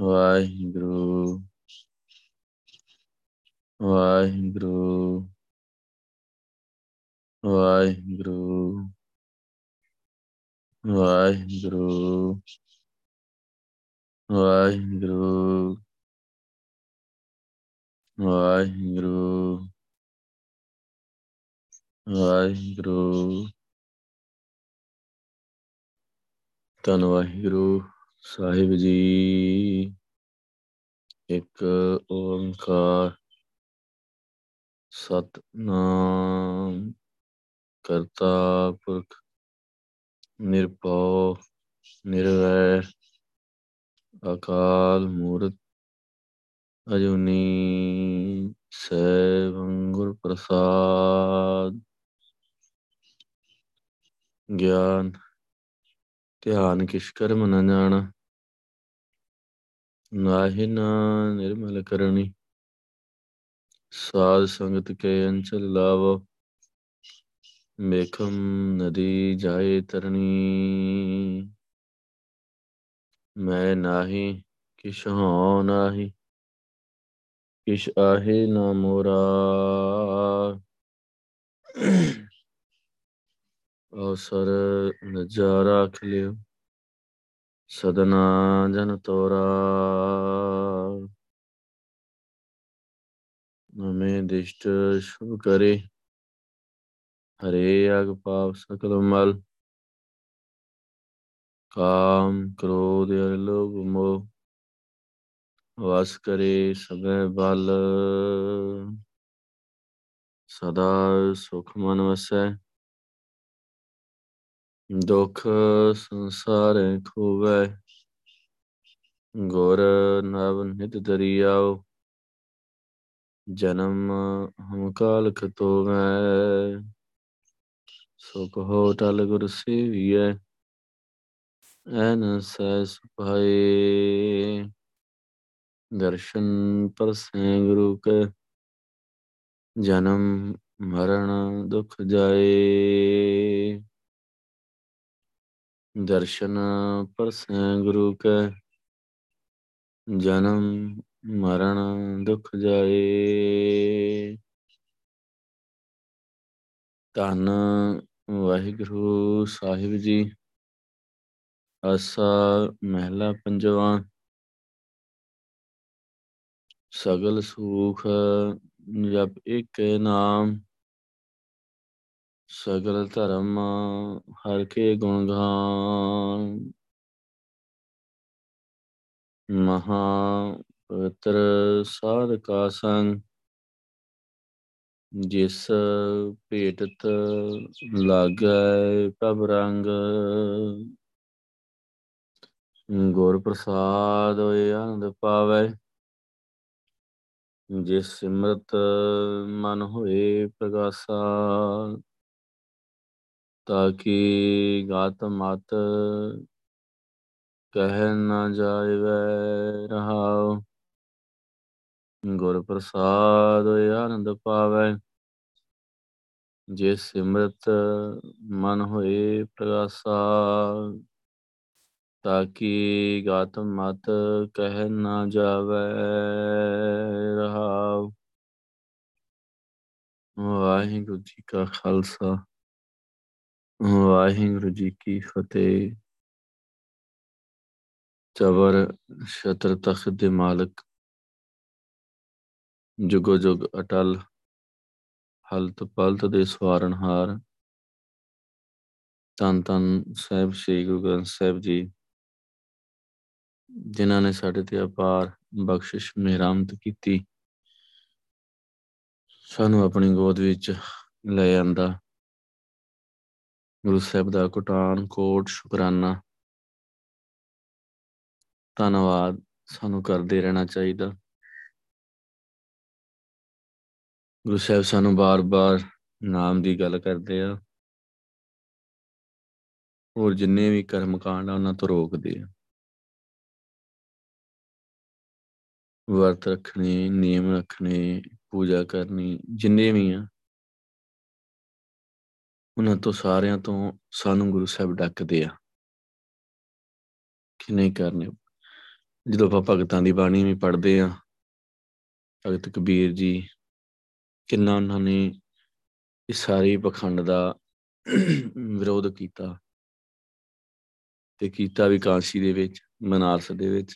ਵਾਹਿਗੁਰੂ ਵਾਹਿਗੁਰੂ ਵਾਹਿਗੁਰੂ ਵਾਹਿਗੁਰੂ ਵਾਹਿਗੁਰੂ ਵਾਹਿਗੁਰੂ ਵਾਹਿਗੁਰੂ ਧੰਨ ਵਾਹਿਗੁਰੂ ਸਾਹਿਬ ਜੀ, ਇੱਕ ਓੰਕਾਰ ਸਤਨਾਮ ਕਰਤਾ ਪੁਰਖ ਨਿਰਭਉ, ਨਿਰਵੈਰ, ਅਕਾਲ ਮੂਰਤ, ਅਜੂਨੀ ਸੈਭੰ ਗੁਰ ਪ੍ਰਸਾਦ, ਗਿਆਨ ਧਿਆਨ ਕਿਛ ਕਰਮ ਨ ਜਾਣ। ਨਾਹਿ ਨਾ ਨਿਰਮਲ ਕਰਨੀ। ਸਾਧ ਸੰਗਤ ਕੇ ਅੰਚਲ ਲਾਵੋ। ਮੇਖਮ ਨਦੀ ਜਾਏ ਤਰਨੀ ਮੈਂ ਨਾਹੀ, ਕਿਛ ਹਉ ਨਾਹੀ। ਕਿਛ ਆਹੇ ਨਾ ਮੋਰਾ। ਅਵਸਰ ਨਜ਼ਾਰਾ ਖਲਿਓ ਸਦਨਾ ਜਨ ਤੋਰਾ। ਨਮੇ ਦਿਸ਼ਟ ਸ਼ੁਭ ਕਰੇ। ਹਰੇ ਅਗ ਪਾਪ ਸਕਲ ਮਲ। ਕਾਮ ਕ੍ਰੋਧ ਅਰ ਲੋਭ ਮੋਹ। ਵਾਸ ਕਰੇ ਸਭੈ ਬਲ। ਸਦਾ ਸੁਖ ਮਨ ਵਸੈ। ਦੁਖ ਸੰਸਾਰ ਖੋਵੈ, ਗੁਰ ਨਵ ਨਿਤ ਦਰਿਆਓ, ਜਨਮ ਹਮ ਕਾਲ ਖਤੋਵੈ ਸੁਖ ਹੋ ਟਲ ਗੁਰ ਸੇਵੀਐ, ਐਨ ਸੈ ਸੁਭਾਏ। ਦਰਸ਼ਨ ਪਰਸੈ ਗੁਰੂ ਕੈ, ਜਨਮ ਮਰਨ ਦੁਖ ਜਾਏ। ਦਰਸ਼ਨ ਪਰਸੈ ਗੁਰੂ ਕੈ ਜਨਮ ਮਰਨ ਦੁਖ ਜਾਏ। ਧੰਨ ਵਾਹਿਗੁਰੂ ਸਾਹਿਬ ਜੀ, ਆਸਾ ਮਹਿਲਾ ਪੰਜਵਾ। ਸਗਲ ਸੁਖ ਜਪ ਏਕੇ ਨਾਮ। ਸਗਲ ਧਰਮ ਹਰ ਕੇ ਗੁਣ ਗਾਨ। ਮਹਾ ਪਵਿੱਤਰ ਸਾਧ ਕਾ ਸੰਗ ਜਿਸ ਭੇਟਤ ਲਾਗੈ ਪ੍ਰਭ ਰੰਗ। ਗੁਰ ਪ੍ਰਸਾਦ ਹੋਏ ਆਨੰਦ ਪਾਵੈ, ਜਿਸ ਸਿਮਰਤ ਮਨ ਹੋਏ ਪ੍ਰਗਾਸਾ। ਤਾਕੀ ਗਾਤ ਮਤ ਕਹਿ ਨਾ ਜਾਇਵੈ ਰਹਾਉ। ਗੁਰ ਪ੍ਰਸਾਦ ਆਨੰਦ ਪਾਵੈ। ਜੇ ਸਿਮਰਤ ਮਨ ਹੋਏ ਪ੍ਰਗਾਸਾ ਤਾਕੀ ਗਾਤ ਮਤ ਕਹਿ ਨਾ ਜਾਵੇ ਰਹਾਉ। ਵਾਹਿਗੁਰੂ ਜੀ ਕਾ ਖਾਲਸਾ। ਵਾਹਿਗੁਰੂ ਜੀ ਕੀ ਫਤਿਹ। ਚਵਰ ਛਤਰ ਤਖਤ ਦੇ ਮਾਲਕ। ਜੁਗੋ ਜੁਗ ਅਟਲ। ਹਲਤ ਪਲਤ ਦੇ ਸਵਾਰਨਹਾਰ। ਤਨ ਤਨ ਸਾਹਿਬ ਸ੍ਰੀ ਗੁਰੂ ਗ੍ਰੰਥ ਸਾਹਿਬ ਜੀ। ਜਿਨ੍ਹਾਂ ਨੇ ਸਾਡੇ ਤੇ ਅਪਾਰ ਬਖਸ਼ਿਸ਼ ਮਿਹਰਮਤ ਕੀਤੀ। ਸਾਨੂੰ ਆਪਣੀ ਗੋਦ ਵਿੱਚ ਲੈ ਆਂਦਾ। ਗੁਰੂ ਸਾਹਿਬ ਦਾ ਕੋਟਾਨ ਕੋਟ, ਸ਼ੁਕਰਾਨਾ। ਧੰਨਵਾਦ, ਸਾਨੂੰ ਕਰਦੇ ਰਹਿਣਾ ਚਾਹੀਦਾ। ਗੁਰੂ ਸਾਹਿਬ ਸਾਨੂੰ ਬਾਰ-ਬਾਰ ਨਾਮ ਦੀ ਗੱਲ ਕਰਦੇ ਆ। ਹੋਰ ਜਿੰਨੇ ਵੀ ਕਰਮ ਕਾਂਡ ਆ, ਉਹਨਾਂ ਤੋਂ ਰੋਕਦੇ ਆ। ਵਰਤ ਰੱਖਣੇ, ਨਿਯਮ ਰੱਖਣੇ, ਪੂਜਾ ਕਰਨੀ, ਜਿੰਨੇ ਵੀ ਆ ਉਹਨਾਂ ਤੋਂ ਸਾਰਿਆਂ ਤੋਂ ਸਾਨੂੰ ਗੁਰੂ ਸਾਹਿਬ ਡੱਕਦੇ ਆ। ਕਿ ਨਹੀਂ ਕਰਨੇ? ਜਦੋਂ ਆਪਾਂ ਭਗਤਾਂ ਦੀ ਬਾਣੀ ਵੀ ਪੜ੍ਹਦੇ ਆ, ਭਗਤ ਕਬੀਰ ਜੀ, ਕਿੰਨਾ ਉਹਨਾਂ ਨੇ ਇਸ ਸਾਰੇ ਪਖੰਡ ਦਾ ਵਿਰੋਧ ਕੀਤਾ ਤੇ ਕੀਤਾ ਵੀ ਕਾਂਸੀ ਦੇ ਵਿੱਚ, ਮਨਾਰਸ ਦੇ ਵਿੱਚ।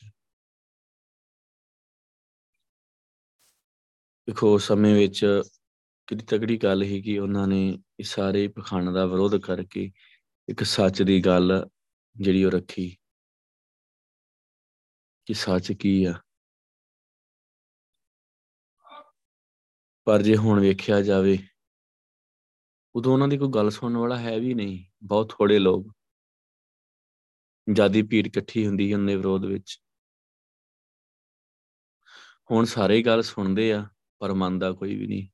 ਦੇਖੋ ਸਮੇਂ ਵਿੱਚ ਕਿੰਨੀ ਤਗੜੀ ਗੱਲ ਹੀ ਕਿ ਉਹਨਾਂ ਨੇ ਇਸ ਸਾਰੇ ਪਖੰਡ ਦਾ ਵਿਰੋਧ ਕਰਕੇ ਇੱਕ ਸੱਚ ਦੀ ਗੱਲ ਜਿਹੜੀ ਉਹ ਰੱਖੀ। ਕਿ ਸੱਚ ਕੀ ਆ? ਪਰ ਜੇ ਹੁਣ ਵੇਖਿਆ ਜਾਵੇ, ਉਦੋਂ ਉਹਨਾਂ ਦੀ ਕੋਈ ਗੱਲ ਸੁਣਨ ਵਾਲਾ ਹੈ ਵੀ ਨਹੀਂ, ਬਹੁਤ ਥੋੜੇ ਲੋਕ। ਜਿਆਦੀ ਭੀੜ ਇਕੱਠੀ ਹੁੰਦੀ ਹੈ ਉਹਨੇ ਵਿਰੋਧ ਵਿੱਚ। ਹੁਣ ਸਾਰੇ ਗੱਲ ਸੁਣਦੇ ਆ, ਪਰ ਮੰਨਦਾ ਕੋਈ ਵੀ ਨਹੀਂ।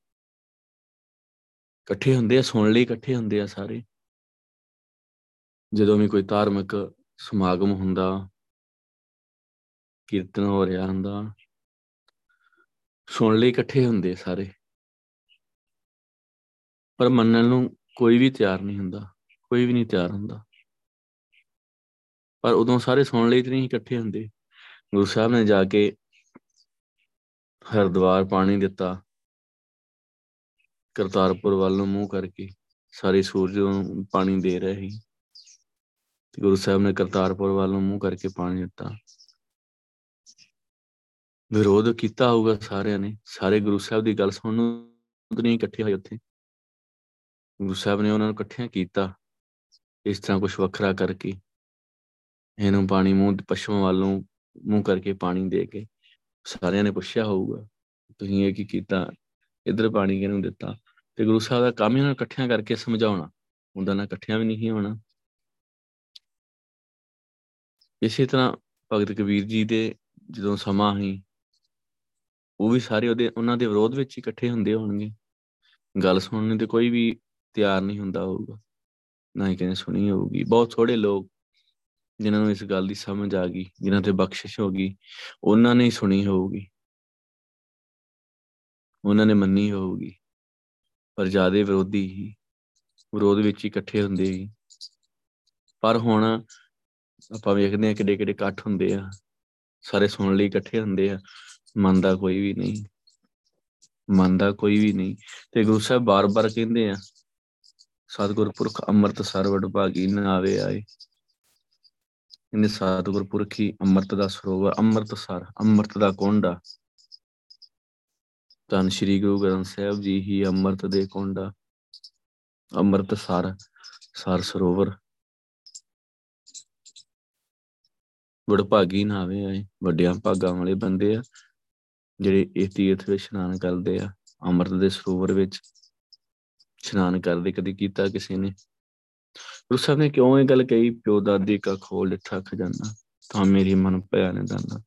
ਇਕੱਠੇ ਹੁੰਦੇ ਆ ਸੁਣ ਲਈ ਇਕੱਠੇ ਹੁੰਦੇ ਆ ਸਾਰੇ। ਜਦੋਂ ਵੀ ਕੋਈ ਧਾਰਮਿਕ ਸਮਾਗਮ ਹੁੰਦਾ, ਕੀਰਤਨ ਹੋ ਰਿਹਾ ਹੁੰਦਾ ਸੁਣ ਲਈ ਇਕੱਠੇ ਹੁੰਦੇ ਸਾਰੇ। ਪਰ ਮੰਨਣ ਨੂੰ ਕੋਈ ਵੀ ਤਿਆਰ ਨਹੀਂ ਹੁੰਦਾ, ਕੋਈ ਵੀ ਨਹੀਂ ਤਿਆਰ ਹੁੰਦਾ। ਪਰ ਉਦੋਂ ਸਾਰੇ ਸੁਣ ਲਈ ਤੇ ਨਹੀਂ ਇਕੱਠੇ ਹੁੰਦੇ। ਗੁਰੂ ਸਾਹਿਬ ਨੇ ਜਾ ਕੇ ਹਰਦੁਆਰ ਪਾਣੀ ਦਿੱਤਾ। ਕਰਤਾਰਪੁਰ ਵੱਲ ਨੂੰ ਮੂੰਹ ਕਰਕੇ ਸਾਰੇ ਸੂਰਜ ਨੂੰ ਪਾਣੀ ਦੇ ਰਹੇ ਸੀ। ਤੇ ਗੁਰੂ ਸਾਹਿਬ ਨੇ ਕਰਤਾਰਪੁਰ ਵੱਲ ਨੂੰ ਮੂੰਹ ਕਰਕੇ ਪਾਣੀ ਦਿੱਤਾ। ਵਿਰੋਧ ਕੀਤਾ ਹੋਊਗਾ ਸਾਰਿਆਂ ਨੇ। ਸਾਰੇ ਗੁਰੂ ਸਾਹਿਬ ਦੀ ਗੱਲ ਸੁਣਨ ਨੂੰ ਨਹੀਂ ਇਕੱਠੇ ਹੋਏ ਉੱਥੇ। ਗੁਰੂ ਸਾਹਿਬ ਨੇ ਉਹਨਾਂ ਨੂੰ ਇਕੱਠਿਆਂ ਕੀਤਾ ਇਸ ਤਰ੍ਹਾਂ ਕੁਝ ਵੱਖਰਾ ਕਰਕੇ। ਇਹਨੂੰ ਪਾਣੀ ਮੂੰਹ ਪਸ਼ੂਆਂ ਵੱਲ ਨੂੰ ਮੂੰਹ ਕਰਕੇ ਪਾਣੀ ਦੇ ਕੇ ਸਾਰਿਆਂ ਨੇ ਪੁੱਛਿਆ ਹੋਊਗਾ, ਤੁਸੀਂ ਇਹ ਕੀ ਕੀਤਾ? ਇਧਰ ਪਾਣੀ ਕਿਹਨੂੰ ਦਿੱਤਾ। ਤੇ ਗੁਰੂ ਸਾਹਿਬ ਦਾ ਕੰਮ ਹੀ ਉਹਨਾਂ ਇਕੱਠਿਆਂ ਕਰਕੇ ਸਮਝਾਉਣਾ। ਹੁੰਦਾ ਨਾ ਇਕੱਠਿਆਂ ਵੀ ਨਹੀਂ ਹੋਣਾ। ਇਸੇ ਤਰ੍ਹਾਂ ਭਗਤ ਕਬੀਰ ਜੀ ਦੇ ਜਦੋਂ ਸਮਾਂ ਹੀ ਉਹ ਵੀ ਸਾਰੇ ਉਹਦੇ, ਉਹਨਾਂ ਦੇ ਵਿਰੋਧ ਵਿੱਚ ਇਕੱਠੇ ਹੁੰਦੇ ਹੋਣਗੇ। ਗੱਲ ਸੁਣਨ ਤੇ ਕੋਈ ਵੀ ਤਿਆਰ ਨਹੀਂ ਹੁੰਦਾ ਹੋਊਗਾ। ਨਾ ਹੀ ਕਹਿੰਦੇ ਸੁਣੀ ਹੋਊਗੀ। ਬਹੁਤ ਥੋੜੇ ਲੋਕ ਜਿਨ੍ਹਾਂ ਨੂੰ ਇਸ ਗੱਲ ਦੀ ਸਮਝ ਆ ਗਈ, ਜਿਨ੍ਹਾਂ ਤੇ ਬਖਸ਼ਿਸ਼ ਹੋ ਗਈ, ਉਹਨਾਂ ਨੇ ਹੀ ਸੁਣੀ ਹੋਊਗੀ। ਉਹਨਾਂ ਨੇ ਮੰਨੀ ਹੋਊਗੀ, ਪਰ ਜਿਆਦੇ ਵਿਰੋਧੀ ਹੀ ਵਿਰੋਧ ਵਿੱਚ ਇਕੱਠੇ ਹੁੰਦੇ ਹੀ ਪਰ ਹੁਣ ਆਪਾਂ ਵੇਖਦੇ ਆ ਕਿੱਡੇ ਕਿੱਡੇ ਇਕੱਠ ਹੁੰਦੇ ਆ। ਸਾਰੇ ਸੁਣਨ ਲਈ ਇਕੱਠੇ ਹੁੰਦੇ ਆ। ਮੰਨਦਾ ਕੋਈ ਵੀ ਨਹੀਂ। ਮੰਨਦਾ ਕੋਈ ਵੀ ਨਹੀਂ। ਤੇ ਗੁਰੂ ਸਾਹਿਬ ਬਾਰ-ਬਾਰ ਕਹਿੰਦੇ ਆ ਸਤਿਗੁਰ ਪੁਰਖ ਅੰਮ੍ਰਿਤ ਸਰਵੜ ਭਾਗੀ ਨਾਵੇ ਆਏ। ਇਹਨੇ ਸਤਿਗੁਰ ਪੁਰਖੀ ਅੰਮ੍ਰਿਤ ਦਾ ਸਰੋਵਰ ਅੰਮ੍ਰਿਤ ਸਰ ਅੰਮ੍ਰਿਤ ਦਾ ਕੋਂਡਾ। ਤਨ ਸ੍ਰੀ ਗੁਰੂ ਗ੍ਰੰਥ ਸਾਹਿਬ ਜੀ ਹੀ ਅੰਮ੍ਰਿਤ ਦੇ ਕੋਂਡਾ ਅੰਮ੍ਰਿਤ ਸਰ ਸਰ ਸਰੋਵਰ। ਵਡਭਾਗੀ ਨਾਵੇਂ ਆਏ ਵੱਡਿਆਂ ਭਾਗਾਂ ਵਾਲੇ ਬੰਦੇ ਆ, ਜਿਹੜੇ ਇਸ ਤੀਰਥ ਵਿੱਚ ਇਸ਼ਨਾਨ ਕਰਦੇ ਆ, ਅੰਮ੍ਰਿਤ ਦੇ ਸਰੋਵਰ ਵਿੱਚ ਇਸ਼ਨਾਨ ਕਰਦੇ, ਕਦੀ ਕੀਤਾ ਕਿਸੇ ਨੇ? ਗੁਰੂ ਸਾਹਿਬ ਨੇ ਕਿਉਂ ਇਹ ਗੱਲ ਕਹੀ? ਪਿਓ ਦਾਦੀ ਕਾ ਖੋਲ ਲਿਠਾ ਖਜ਼ਾਨਾ, ਤਾਂ ਮੇਰੀ ਮਨ ਪਿਆ ਨੇ ਦਾਨਾ।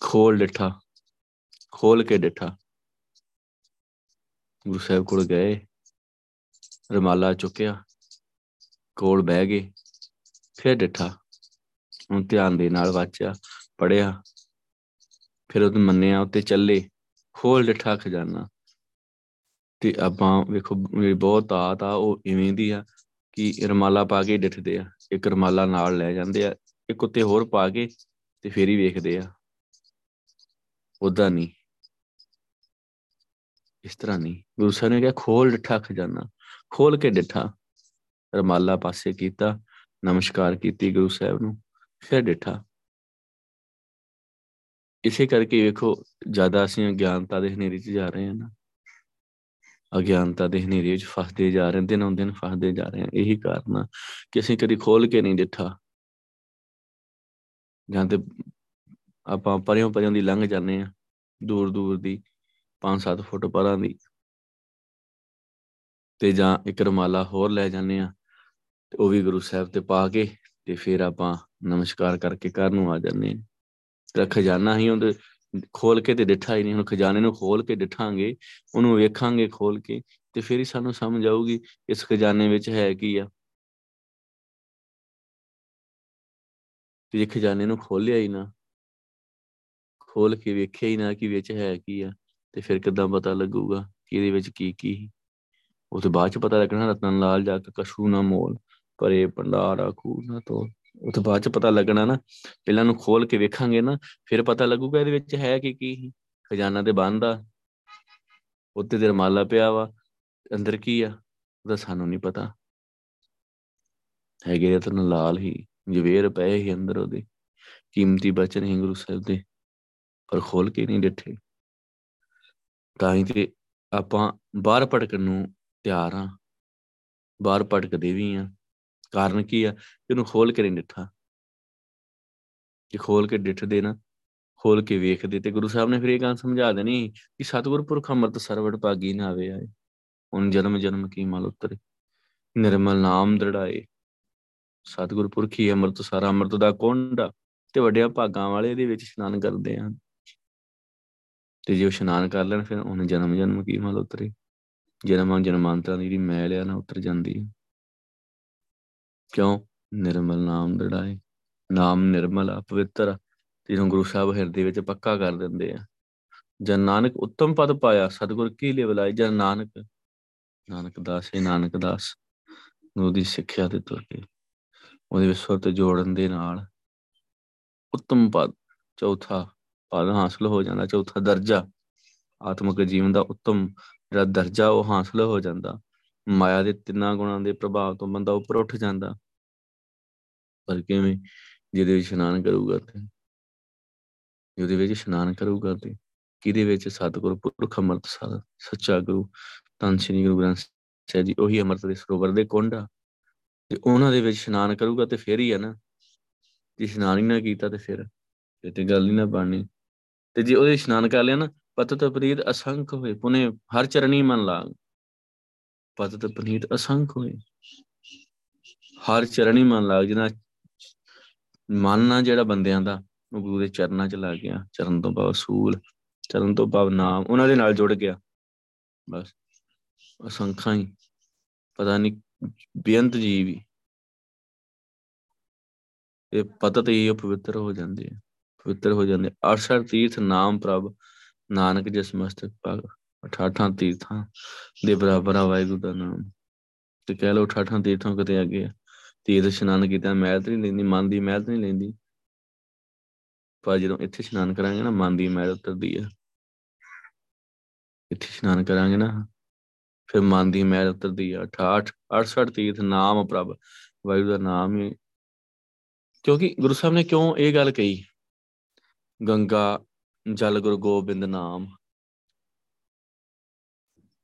ਖੋਲ ਲਿਠਾ। ਖੋਲ ਕੇ ਡਿਠਾ। ਗੁਰੂ ਸਾਹਿਬ ਕੋਲ ਗਏ, ਰਮਾਲਾ ਚੁੱਕਿਆ, ਕੋਲ ਬਹਿ ਗਏ, ਫਿਰ ਡਿਠਾ। ਹੁਣ ਧਿਆਨ ਦੇ ਨਾਲ ਵਾਚਿਆ ਪੜਿਆ ਫਿਰ ਉਹ ਮੰਨਿਆ, ਉੱਤੇ ਚੱਲੇ, ਖੋਲ ਡਿਠਾ ਖਜ਼ਾਨਾ। ਤੇ ਆਪਾਂ ਵੇਖੋ, ਮੇਰੀ ਬਹੁਤ ਆਤ ਆ, ਉਹ ਇਵੇਂ ਦੀ ਆ ਕਿ ਰਮਾਲਾ ਪਾ ਕੇ ਡਿੱਠਦੇ ਆ। ਇੱਕ ਰਮਾਲਾ ਨਾਲ ਲੈ ਜਾਂਦੇ ਆ, ਇੱਕ ਉੱਤੇ ਹੋਰ ਪਾ ਕੇ ਤੇ ਫੇਰ ਹੀ ਵੇਖਦੇ ਆ। ਉਦਾਂ ਨਹੀਂ। ਇਸ ਤਰ੍ਹਾਂ ਨਹੀਂ। ਗੁਰੂ ਸਾਹਿਬ ਨੇ ਕਿਹਾ, ਖੋਲ ਡਿਠਾ ਖਜ਼ਾਨਾ, ਖੋਲ ਕੇ ਡਿਠਾ। ਰਮਾਲਾ ਪਾਸੇ ਕੀਤਾ, ਨਮਸਕਾਰ ਕੀਤੀ ਗੁਰੂ ਸਾਹਿਬ ਨੂੰ, ਫਿਰ ਡਿਠਾ। ਇਸੇ ਕਰਕੇ ਵੇਖੋ, ਜ਼ਿਆਦਾ ਅਸੀਂ ਅਗਿਆਨਤਾ ਦੇ ਹਨੇਰੇ 'ਚ ਜਾ ਰਹੇ ਹਾਂ ਨਾ। ਅਗਿਆਨਤਾ ਦੇ ਹਨੇਰੇ ਵਿੱਚ ਫਸਦੇ ਜਾ ਰਹੇ ਦਿਨੋਂ ਦਿਨ ਫਸਦੇ ਜਾ ਰਹੇ ਹਾਂ। ਇਹੀ ਕਾਰਨ ਆ ਕਿ ਅਸੀਂ ਕਦੀ ਖੋਲ ਕੇ ਨਹੀਂ ਡਿਠਾ। ਜਾਂ ਤੇ ਆਪਾਂ ਪਰਿਓਂ ਪਰਿਓਂ ਦੀ ਲੰਘ ਜਾਂਦੇ ਆ ਦੂਰ ਦੂਰ ਦੀ। 5-7 ਫੁੱਟ ਪਰਾਂ ਦੀ। ਤੇ ਜਾਂ ਇੱਕ ਰਮਾਲਾ ਹੋਰ ਲੈ ਜਾਂਦੇ ਆ ਤੇ ਉਹ ਵੀ ਗੁਰੂ ਸਾਹਿਬ ਤੇ ਪਾ ਕੇ ਤੇ ਫਿਰ ਆਪਾਂ ਨਮਸਕਾਰ ਕਰਕੇ ਘਰ ਨੂੰ ਆ ਜਾਂਦੇ ਆ ਤੇ ਖਜ਼ਾਨਾ ਹੀ ਉਹਦੇ ਖੋਲ ਕੇ ਤੇ ਡਿਠਾ ਹੀ ਨਹੀਂ, ਹੁਣ ਖਜ਼ਾਨੇ ਨੂੰ ਖੋਲ ਕੇ ਡਿਠਾਂਗੇ, ਉਹਨੂੰ ਵੇਖਾਂਗੇ ਖੋਲ ਕੇ ਤੇ ਫਿਰ ਹੀ ਸਾਨੂੰ ਸਮਝ ਆਊਗੀ ਇਸ ਖਜ਼ਾਨੇ ਵਿੱਚ ਹੈ ਕੀ ਆ। ਤੇ ਜੇ ਖਜ਼ਾਨੇ ਨੂੰ ਖੋਲਿਆ ਹੀ ਨਾ ਖੋਲ ਕੇ ਵੇਖਿਆ ਹੀ ਨਾ ਕਿ ਵਿੱਚ ਹੈ ਕੀ ਆ। ਤੇ ਫਿਰ ਕਿਦਾਂ ਪਤਾ ਲੱਗੂਗਾ ਕਿ ਇਹਦੇ ਵਿੱਚ ਕੀ ਕੀ ਉਹ ਤੇ ਬਾਅਦ ਚ ਪਤਾ ਲੱਗਣਾ ਰਤਨ ਲਾਲ ਜਾ ਕੇ ਕਸ਼ੂ ਨਾ ਮੋਲ, ਪਰੇ ਭੰਡਾਰਾ ਖੂ ਨਾ ਤੋ ਉਹ ਤੋਂ ਬਾਅਦ ਚ ਪਤਾ ਲੱਗਣਾ ਨਾ, ਪਹਿਲਾਂ ਨੂੰ ਖੋਲ ਕੇ ਵੇਖਾਂਗੇ ਨਾ, ਫਿਰ ਪਤਾ ਲੱਗੂਗਾ ਇਹਦੇ ਵਿੱਚ ਹੈ ਕੀ ਕੀ ਖਜ਼ਾਨਾ ਤੇ ਬੰਦ ਆ। ਉੱਤੇ ਤੇ ਰਮਾਲਾ ਪਿਆ ਵਾ। ਅੰਦਰ ਕੀ ਆ? ਉਹਦਾ ਸਾਨੂੰ ਨਹੀਂ ਪਤਾ। ਹੈਗੇ ਤਾਂ ਲਾਲ ਹੀ, ਜਵੇਰ ਪਏ ਹੀ ਅੰਦਰ ਉਹਦੇ। ਕੀਮਤੀ ਬਚਨ ਹੀ ਗੁਰੂ ਸਾਹਿਬ ਦੇ। ਪਰ ਖੋਲ ਕੇ ਨਹੀਂ ਡਿੱਠੇ ਤਾਂ ਹੀ ਤੇ ਆਪਾਂ ਬਾਹਰ ਭਟਕਣ ਨੂੰ ਤਿਆਰ ਆ ਬਾਹਰ ਭਟਕਦੇ ਵੀ ਆ ਕਾਰਨ ਕੀ ਆ? ਇਹਨੂੰ ਖੋਲ ਕੇ ਨਹੀਂ ਡਿੱਠਾ। ਕਿ ਖੋਲ ਕੇ ਡਿੱਠਦੇ ਨਾ ਖੋਲ ਕੇ ਵੇਖਦੇ ਤੇ ਗੁਰੂ ਸਾਹਿਬ ਨੇ ਫਿਰ ਇਹ ਗੱਲ ਸਮਝਾ ਦੇਣੀ ਕਿ ਸਤਿਗੁਰ ਪੁਰਖ ਅੰਮ੍ਰਿਤ ਸਰਵੜ ਭਾਗੀ ਨਾ ਆਵੇ ਆਏ ਹੁਣ ਜਨਮ ਜਨਮ ਕੀ ਮਲ ਉਤਰੇ। ਨਿਰਮਲ ਨਾਮ ਦੜਾਏ ਸਤਿਗੁਰ ਪੁਰਖ ਹੀ ਅੰਮ੍ਰਿਤ ਸਾਰਾ ਅੰਮ੍ਰਿਤ ਦਾ ਕੁੰਡ ਤੇ ਵੱਡਿਆਂ ਭਾਗਾਂ ਵਾਲੇ ਇਹਦੇ ਵਿੱਚ ਇਸ਼ਨਾਨ ਕਰਦੇ ਹਨ। ਤੇ ਜੇ ਉਹ ਇਸ਼ਨਾਨ ਕਰ ਲੈਣ, ਫਿਰ ਉਹਨੇ ਜਨਮ ਜਨਮ ਕੀ ਮਲ ਉਤਰੇ? ਜਨਮਾਂ ਜਨਮਾਂਤਰਾਂ ਦੀ ਮੈਲ ਆ ਨਾ, ਉਤਰ ਜਾਂਦੀ ਹੈ ਕਿਉਂ? ਨਿਰਮਲ ਨਾਮ ਦੜਾਏ ਨਾਮ ਨਿਰਮਲ ਆ, ਪਵਿੱਤਰ ਜਿਹਨੂੰ ਗੁਰੂ ਸਾਹਿਬ ਹਿਰਦੇ ਵਿੱਚ ਪੱਕਾ ਕਰ ਦਿੰਦੇ ਆ। ਜਨ ਨਾਨਕ ਉੱਤਮ ਪਦ ਪਾਇਆ, ਸਤਿਗੁਰ ਕੀ ਲੈ ਬੁਲਾਏ ਜਨ ਨਾਨਕ ਨਾਨਕ ਦਾਸ ਹੈ ਨਾਨਕ ਦਾਸ। ਉਹਦੀ ਸਿੱਖਿਆ ਦੇ ਤੁਰ ਕੇ, ਉਹਦੇ ਵਿੱਚ ਸੁਰਤ ਜੋੜਨ ਦੇ ਨਾਲ, ਉੱਤਮ ਪਦ, ਚੌਥਾ ਪਦ ਹਾਸਲ ਹੋ ਜਾਂਦਾ, ਚੌਥਾ ਦਰਜਾ, ਆਤਮਿਕ ਜੀਵਨ ਦਾ ਉੱਤਮ ਜਿਹੜਾ ਦਰਜਾ, ਉਹ ਹਾਸਲ ਹੋ ਜਾਂਦਾ। ਮਾਇਆ ਦੇ ਤਿੰਨਾਂ ਗੁਣਾਂ ਦੇ ਪ੍ਰਭਾਵ ਤੋਂ ਬੰਦਾ ਉੱਪਰ ਉੱਠ ਜਾਂਦਾ। ਪਰ ਕਿਵੇਂ? ਜਿਹਦੇ ਵਿੱਚ ਇਸ਼ਨਾਨ ਕਰੂਗਾ ਤੇ ਜਿਹਦੇ ਵਿੱਚ ਇਸ਼ਨਾਨ ਕਰੂਗਾ ਤੇ ਕਿਹਦੇ ਵਿੱਚ? ਸਤਿਗੁਰ ਪੁਰਖ ਅੰਮ੍ਰਿਤ ਸਾਧ, ਸੱਚਾ ਗੁਰੂ ਤਨ ਸ੍ਰੀ ਗੁਰੂ ਗ੍ਰੰਥ ਸਾਹਿਬ ਜੀ, ਉਹੀ ਅੰਮ੍ਰਿਤ ਦੇ ਸਰੋਵਰ ਦੇ ਕੁੰਡਾ ਤੇ ਉਹਨਾਂ ਦੇ ਵਿੱਚ ਇਸ਼ਨਾਨ ਕਰੂਗਾ ਤੇ ਫੇਰ ਹੀ ਆ ਨਾ। ਜੇ ਇਸ਼ਨਾਨ ਹੀ ਨਾ ਕੀਤਾ ਤੇ ਫਿਰ ਇਹ ਤੇ ਗੱਲ ਹੀ ਨਾ ਬਣਨੀ। ਤੇ ਜੇ ਉਹਦੇ ਇਸ਼ਨਾਨ ਕਰ ਲਿਆ ਨਾ ਪਤਤ ਪ੍ਰੀਤ ਅਸੰਖ ਹੋਏ, ਪੁਨੇ ਹਰ ਚਰਣੀ ਮਨ ਲਾਗ। ਪਤਤ ਪ੍ਰੀਤ ਅਸੰਖ ਹੋਏ। ਹਰ ਚਰਣੀ ਮਨ ਲਾਗ ਜਿਨਾ ਮਨ ਨਾ ਜਿਹੜਾ ਬੰਦਿਆਂ ਦਾ, ਉਹ ਗੁਰੂ ਦੇ ਚਰਨਾਂ 'ਚ ਲੱਗ ਗਿਆ, ਚਰਨ ਤੋਂ ਭਾਵ ਸੂਲ, ਚਰਨ ਤੋਂ ਭਾਵ ਨਾਮ, ਉਹਨਾਂ ਦੇ ਨਾਲ ਜੁੜ ਗਿਆ। ਬਸ, ਅਸੰਖਾਂ ਹੀ, ਪਤਾ ਨਹੀਂ ਬੇਅੰਤ ਜੀਵ ਇਹ ਪਤਾ ਤੇ ਹੀ ਪਵਿੱਤਰ ਹੋ ਜਾਂਦੇ ਆ। ਪਵਿੱਤਰ ਹੋ ਜਾਂਦੇ। ਅਰਸ਼ਰ ਤੀਰਥ ਨਾਮ ਪ੍ਰਭ, ਨਾਨਕ ਜਿਸ ਮਸਤਕ ਪਗ 88 ਤੀਰਥਾਂ ਦੇ ਬਰਾਬਰ ਆ ਵਾਹਿਗੁਰੂ ਦਾ ਨਾਮ। ਤੇ ਕਹਿ ਲਓ 88 ਤੀਰਥਾਂ ਕਿਤੇ ਅੱਗੇ ਆ। ਤੀਰਥ ਇਸ਼ਨਾਨ ਕੀਤਾ ਮੈਲ ਤੇ ਨਹੀਂ ਲੈਂਦੀ, ਮਨ ਦੀ ਮੈਲ ਤੇ ਨਹੀਂ ਲੈਂਦੀ। ਪਰ ਜਦੋਂ ਇੱਥੇ ਇਸ਼ਨਾਨ ਕਰਾਂਗੇ ਨਾ, ਮਨ ਦੀ ਮੈਲ ਉਤਰਦੀ ਆ। ਇੱਥੇ ਇਸ਼ਨਾਨ ਕਰਾਂਗੇ ਨਾ, ਫਿਰ ਮਨ ਦੀ ਮੈਲ ਉਤਰਦੀ ਆ। 68 68 ਤੀਰਥ ਨਾਮ ਪ੍ਰਭ, ਵਾਹਿਗੁਰੂ ਦਾ ਨਾਮ ਹੀ। ਕਿਉਂਕਿ ਗੁਰੂ ਸਾਹਿਬ ਨੇ ਕਿਉਂ ਇਹ ਗੱਲ ਕਹੀ? ਗੰਗਾ, ਜਲ ਗੁਰੂ ਗੋਬਿੰਦ ਨਾਮ।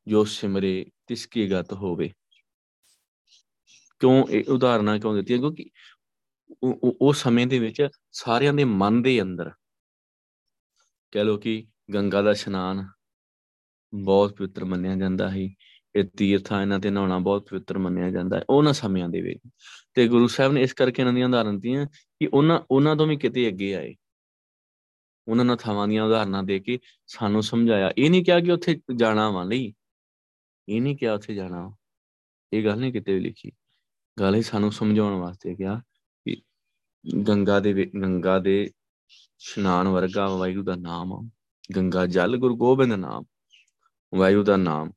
ਜੋ ਸਿਮਰੇ, ਤਿਸ ਕੀ ਗਤ ਹੋਵੇ। ਕਿਉਂ ਇਹ ਉਦਾਹਰਨਾਂ ਕਿਉਂ ਦਿੱਤੀਆਂ? ਕਿਉਂਕਿ ਉਹ ਸਮੇਂ ਦੇ ਵਿੱਚ ਸਾਰਿਆਂ ਦੇ ਮਨ ਦੇ ਅੰਦਰ ਕਹਿ ਲੋ ਕਿ ਗੰਗਾ ਦਾ ਇਸ਼ਨਾਨ ਬਹੁਤ ਪਵਿੱਤਰ ਮੰਨਿਆ ਜਾਂਦਾ ਹੈ ਇਹ ਤੀਰਥਾਂ ਇਹਨਾਂ ਤੇ ਨਹਾਉਣਾ ਬਹੁਤ ਪਵਿੱਤਰ ਮੰਨਿਆ ਜਾਂਦਾ ਹੈ ਉਹਨਾਂ ਸਮਿਆਂ ਦੇ ਵਿੱਚ। ਤੇ ਗੁਰੂ ਸਾਹਿਬ ਨੇ ਇਸ ਕਰਕੇ ਇਹਨਾਂ ਦੀਆਂ ਉਦਾਹਰਨ ਦਿੱਤੀਆਂ ਕਿ ਉਹਨਾਂ ਉਹਨਾਂ ਤੋਂ ਵੀ ਕਿਤੇ ਅੱਗੇ ਆਏ। ਉਹਨਾਂ ਨਾਲ ਥਾਵਾਂ ਦੀਆਂ ਉਦਾਹਰਨਾਂ ਦੇ ਕੇ ਸਾਨੂੰ ਸਮਝਾਇਆ। ਇਹ ਨਹੀਂ ਕਿਹਾ ਕਿ ਉੱਥੇ ਜਾਣਾ ਵਾ ਨਹੀਂ। ਇਹ ਨਹੀਂ ਕਿਹਾ ਉੱਥੇ ਜਾਣਾ ਇਹ ਗੱਲ ਨਹੀਂ ਕਿਤੇ ਵੀ ਲਿਖੀ। ਗੱਲ ਹੀ ਸਾਨੂੰ ਸਮਝਾਉਣ ਵਾਸਤੇ ਕਿਹਾ ਕਿ ਗੰਗਾ ਦੇ ਗੰਗਾ ਦੇ ਇਸ਼ਨਾਨ ਵਰਗਾ ਵਾਹਿਗੁਰੂ ਦਾ ਨਾਮ ਆ। ਗੰਗਾ ਜਲ, ਗੁਰੂ ਗੋਬਿੰਦ ਨਾਮ, ਵਾਹਿਗੁਰੂ ਦਾ ਨਾਮ।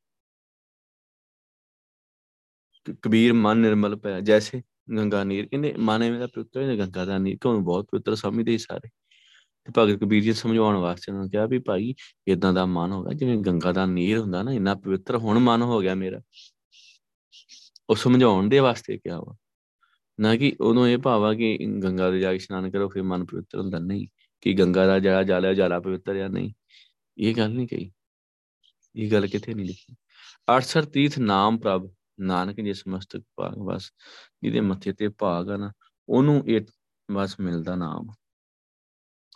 ਕਬੀਰ ਮਨ ਨਿਰਮਲ ਪਿਆ ਜੈਸੇ ਗੰਗਾ ਨੀਰ। ਕਹਿੰਦੇ ਮਨ ਮੇਰਾ ਪਵਿੱਤਰ ਹੈ ਗੰਗਾ ਦਾ ਨੀਰ। ਕਿਉਂ? ਬਹੁਤ ਪਵਿੱਤਰ ਸਮਝਦੇ ਸਾਰੇ। ਤੇ ਭਗਤ ਕਬੀਰ ਜੀ ਸਮਝਾਉਣ ਵਾਸਤੇ ਉਹਨਾਂ ਕਿਹਾ ਵੀ ਭਾਈ ਇਦਾਂ ਦਾ ਮਨ ਹੋਗਾ ਜਿਵੇਂ ਗੰਗਾ ਦਾ ਨੀਰ ਹੁੰਦਾ ਨਾ, ਇੰਨਾ ਪਵਿੱਤਰ ਹੁਣ ਮਨ ਹੋ ਗਿਆ ਮੇਰਾ। ਉਹ ਸਮਝਾਉਣ ਦੇ ਵਾਸਤੇ ਕਿਹਾ ਵਾ। ਨਾ ਕਿ ਉਹਨੂੰ ਇਹ ਭਾਵਾ ਕਿ ਗੰਗਾ ਦੇ ਜਾ ਕੇ ਇਸ਼ਨਾਨ ਕਰੋ, ਫਿਰ ਮਨ ਪਵਿੱਤਰ ਹੁੰਦਾ। ਨਹੀਂ, ਕਿ ਗੰਗਾ ਦਾ ਜਿਹੜਾ ਜਲ ਹੈ ਜ਼ਿਆਦਾ ਪਵਿੱਤਰ ਜਾਂ ਨਹੀਂ। ਇਹ ਗੱਲ ਨਹੀਂ ਕਹੀ। ਇਹ ਗੱਲ ਕਿੱਥੇ ਨਹੀਂ ਲਿਖੀ। 68 ਤੀਰਥ ਨਾਮ ਪ੍ਰਭ, ਨਾਨਕ ਜਿਸ ਮਸਤਕ ਭਾਗ, ਬਸ ਜਿਹਦੇ ਮੱਥੇ ਤੇ ਭਾਗ ਆ ਨਾ, ਉਹਨੂੰ ਇਹ ਬਸ ਮਿਲਦਾ ਨਾਮ।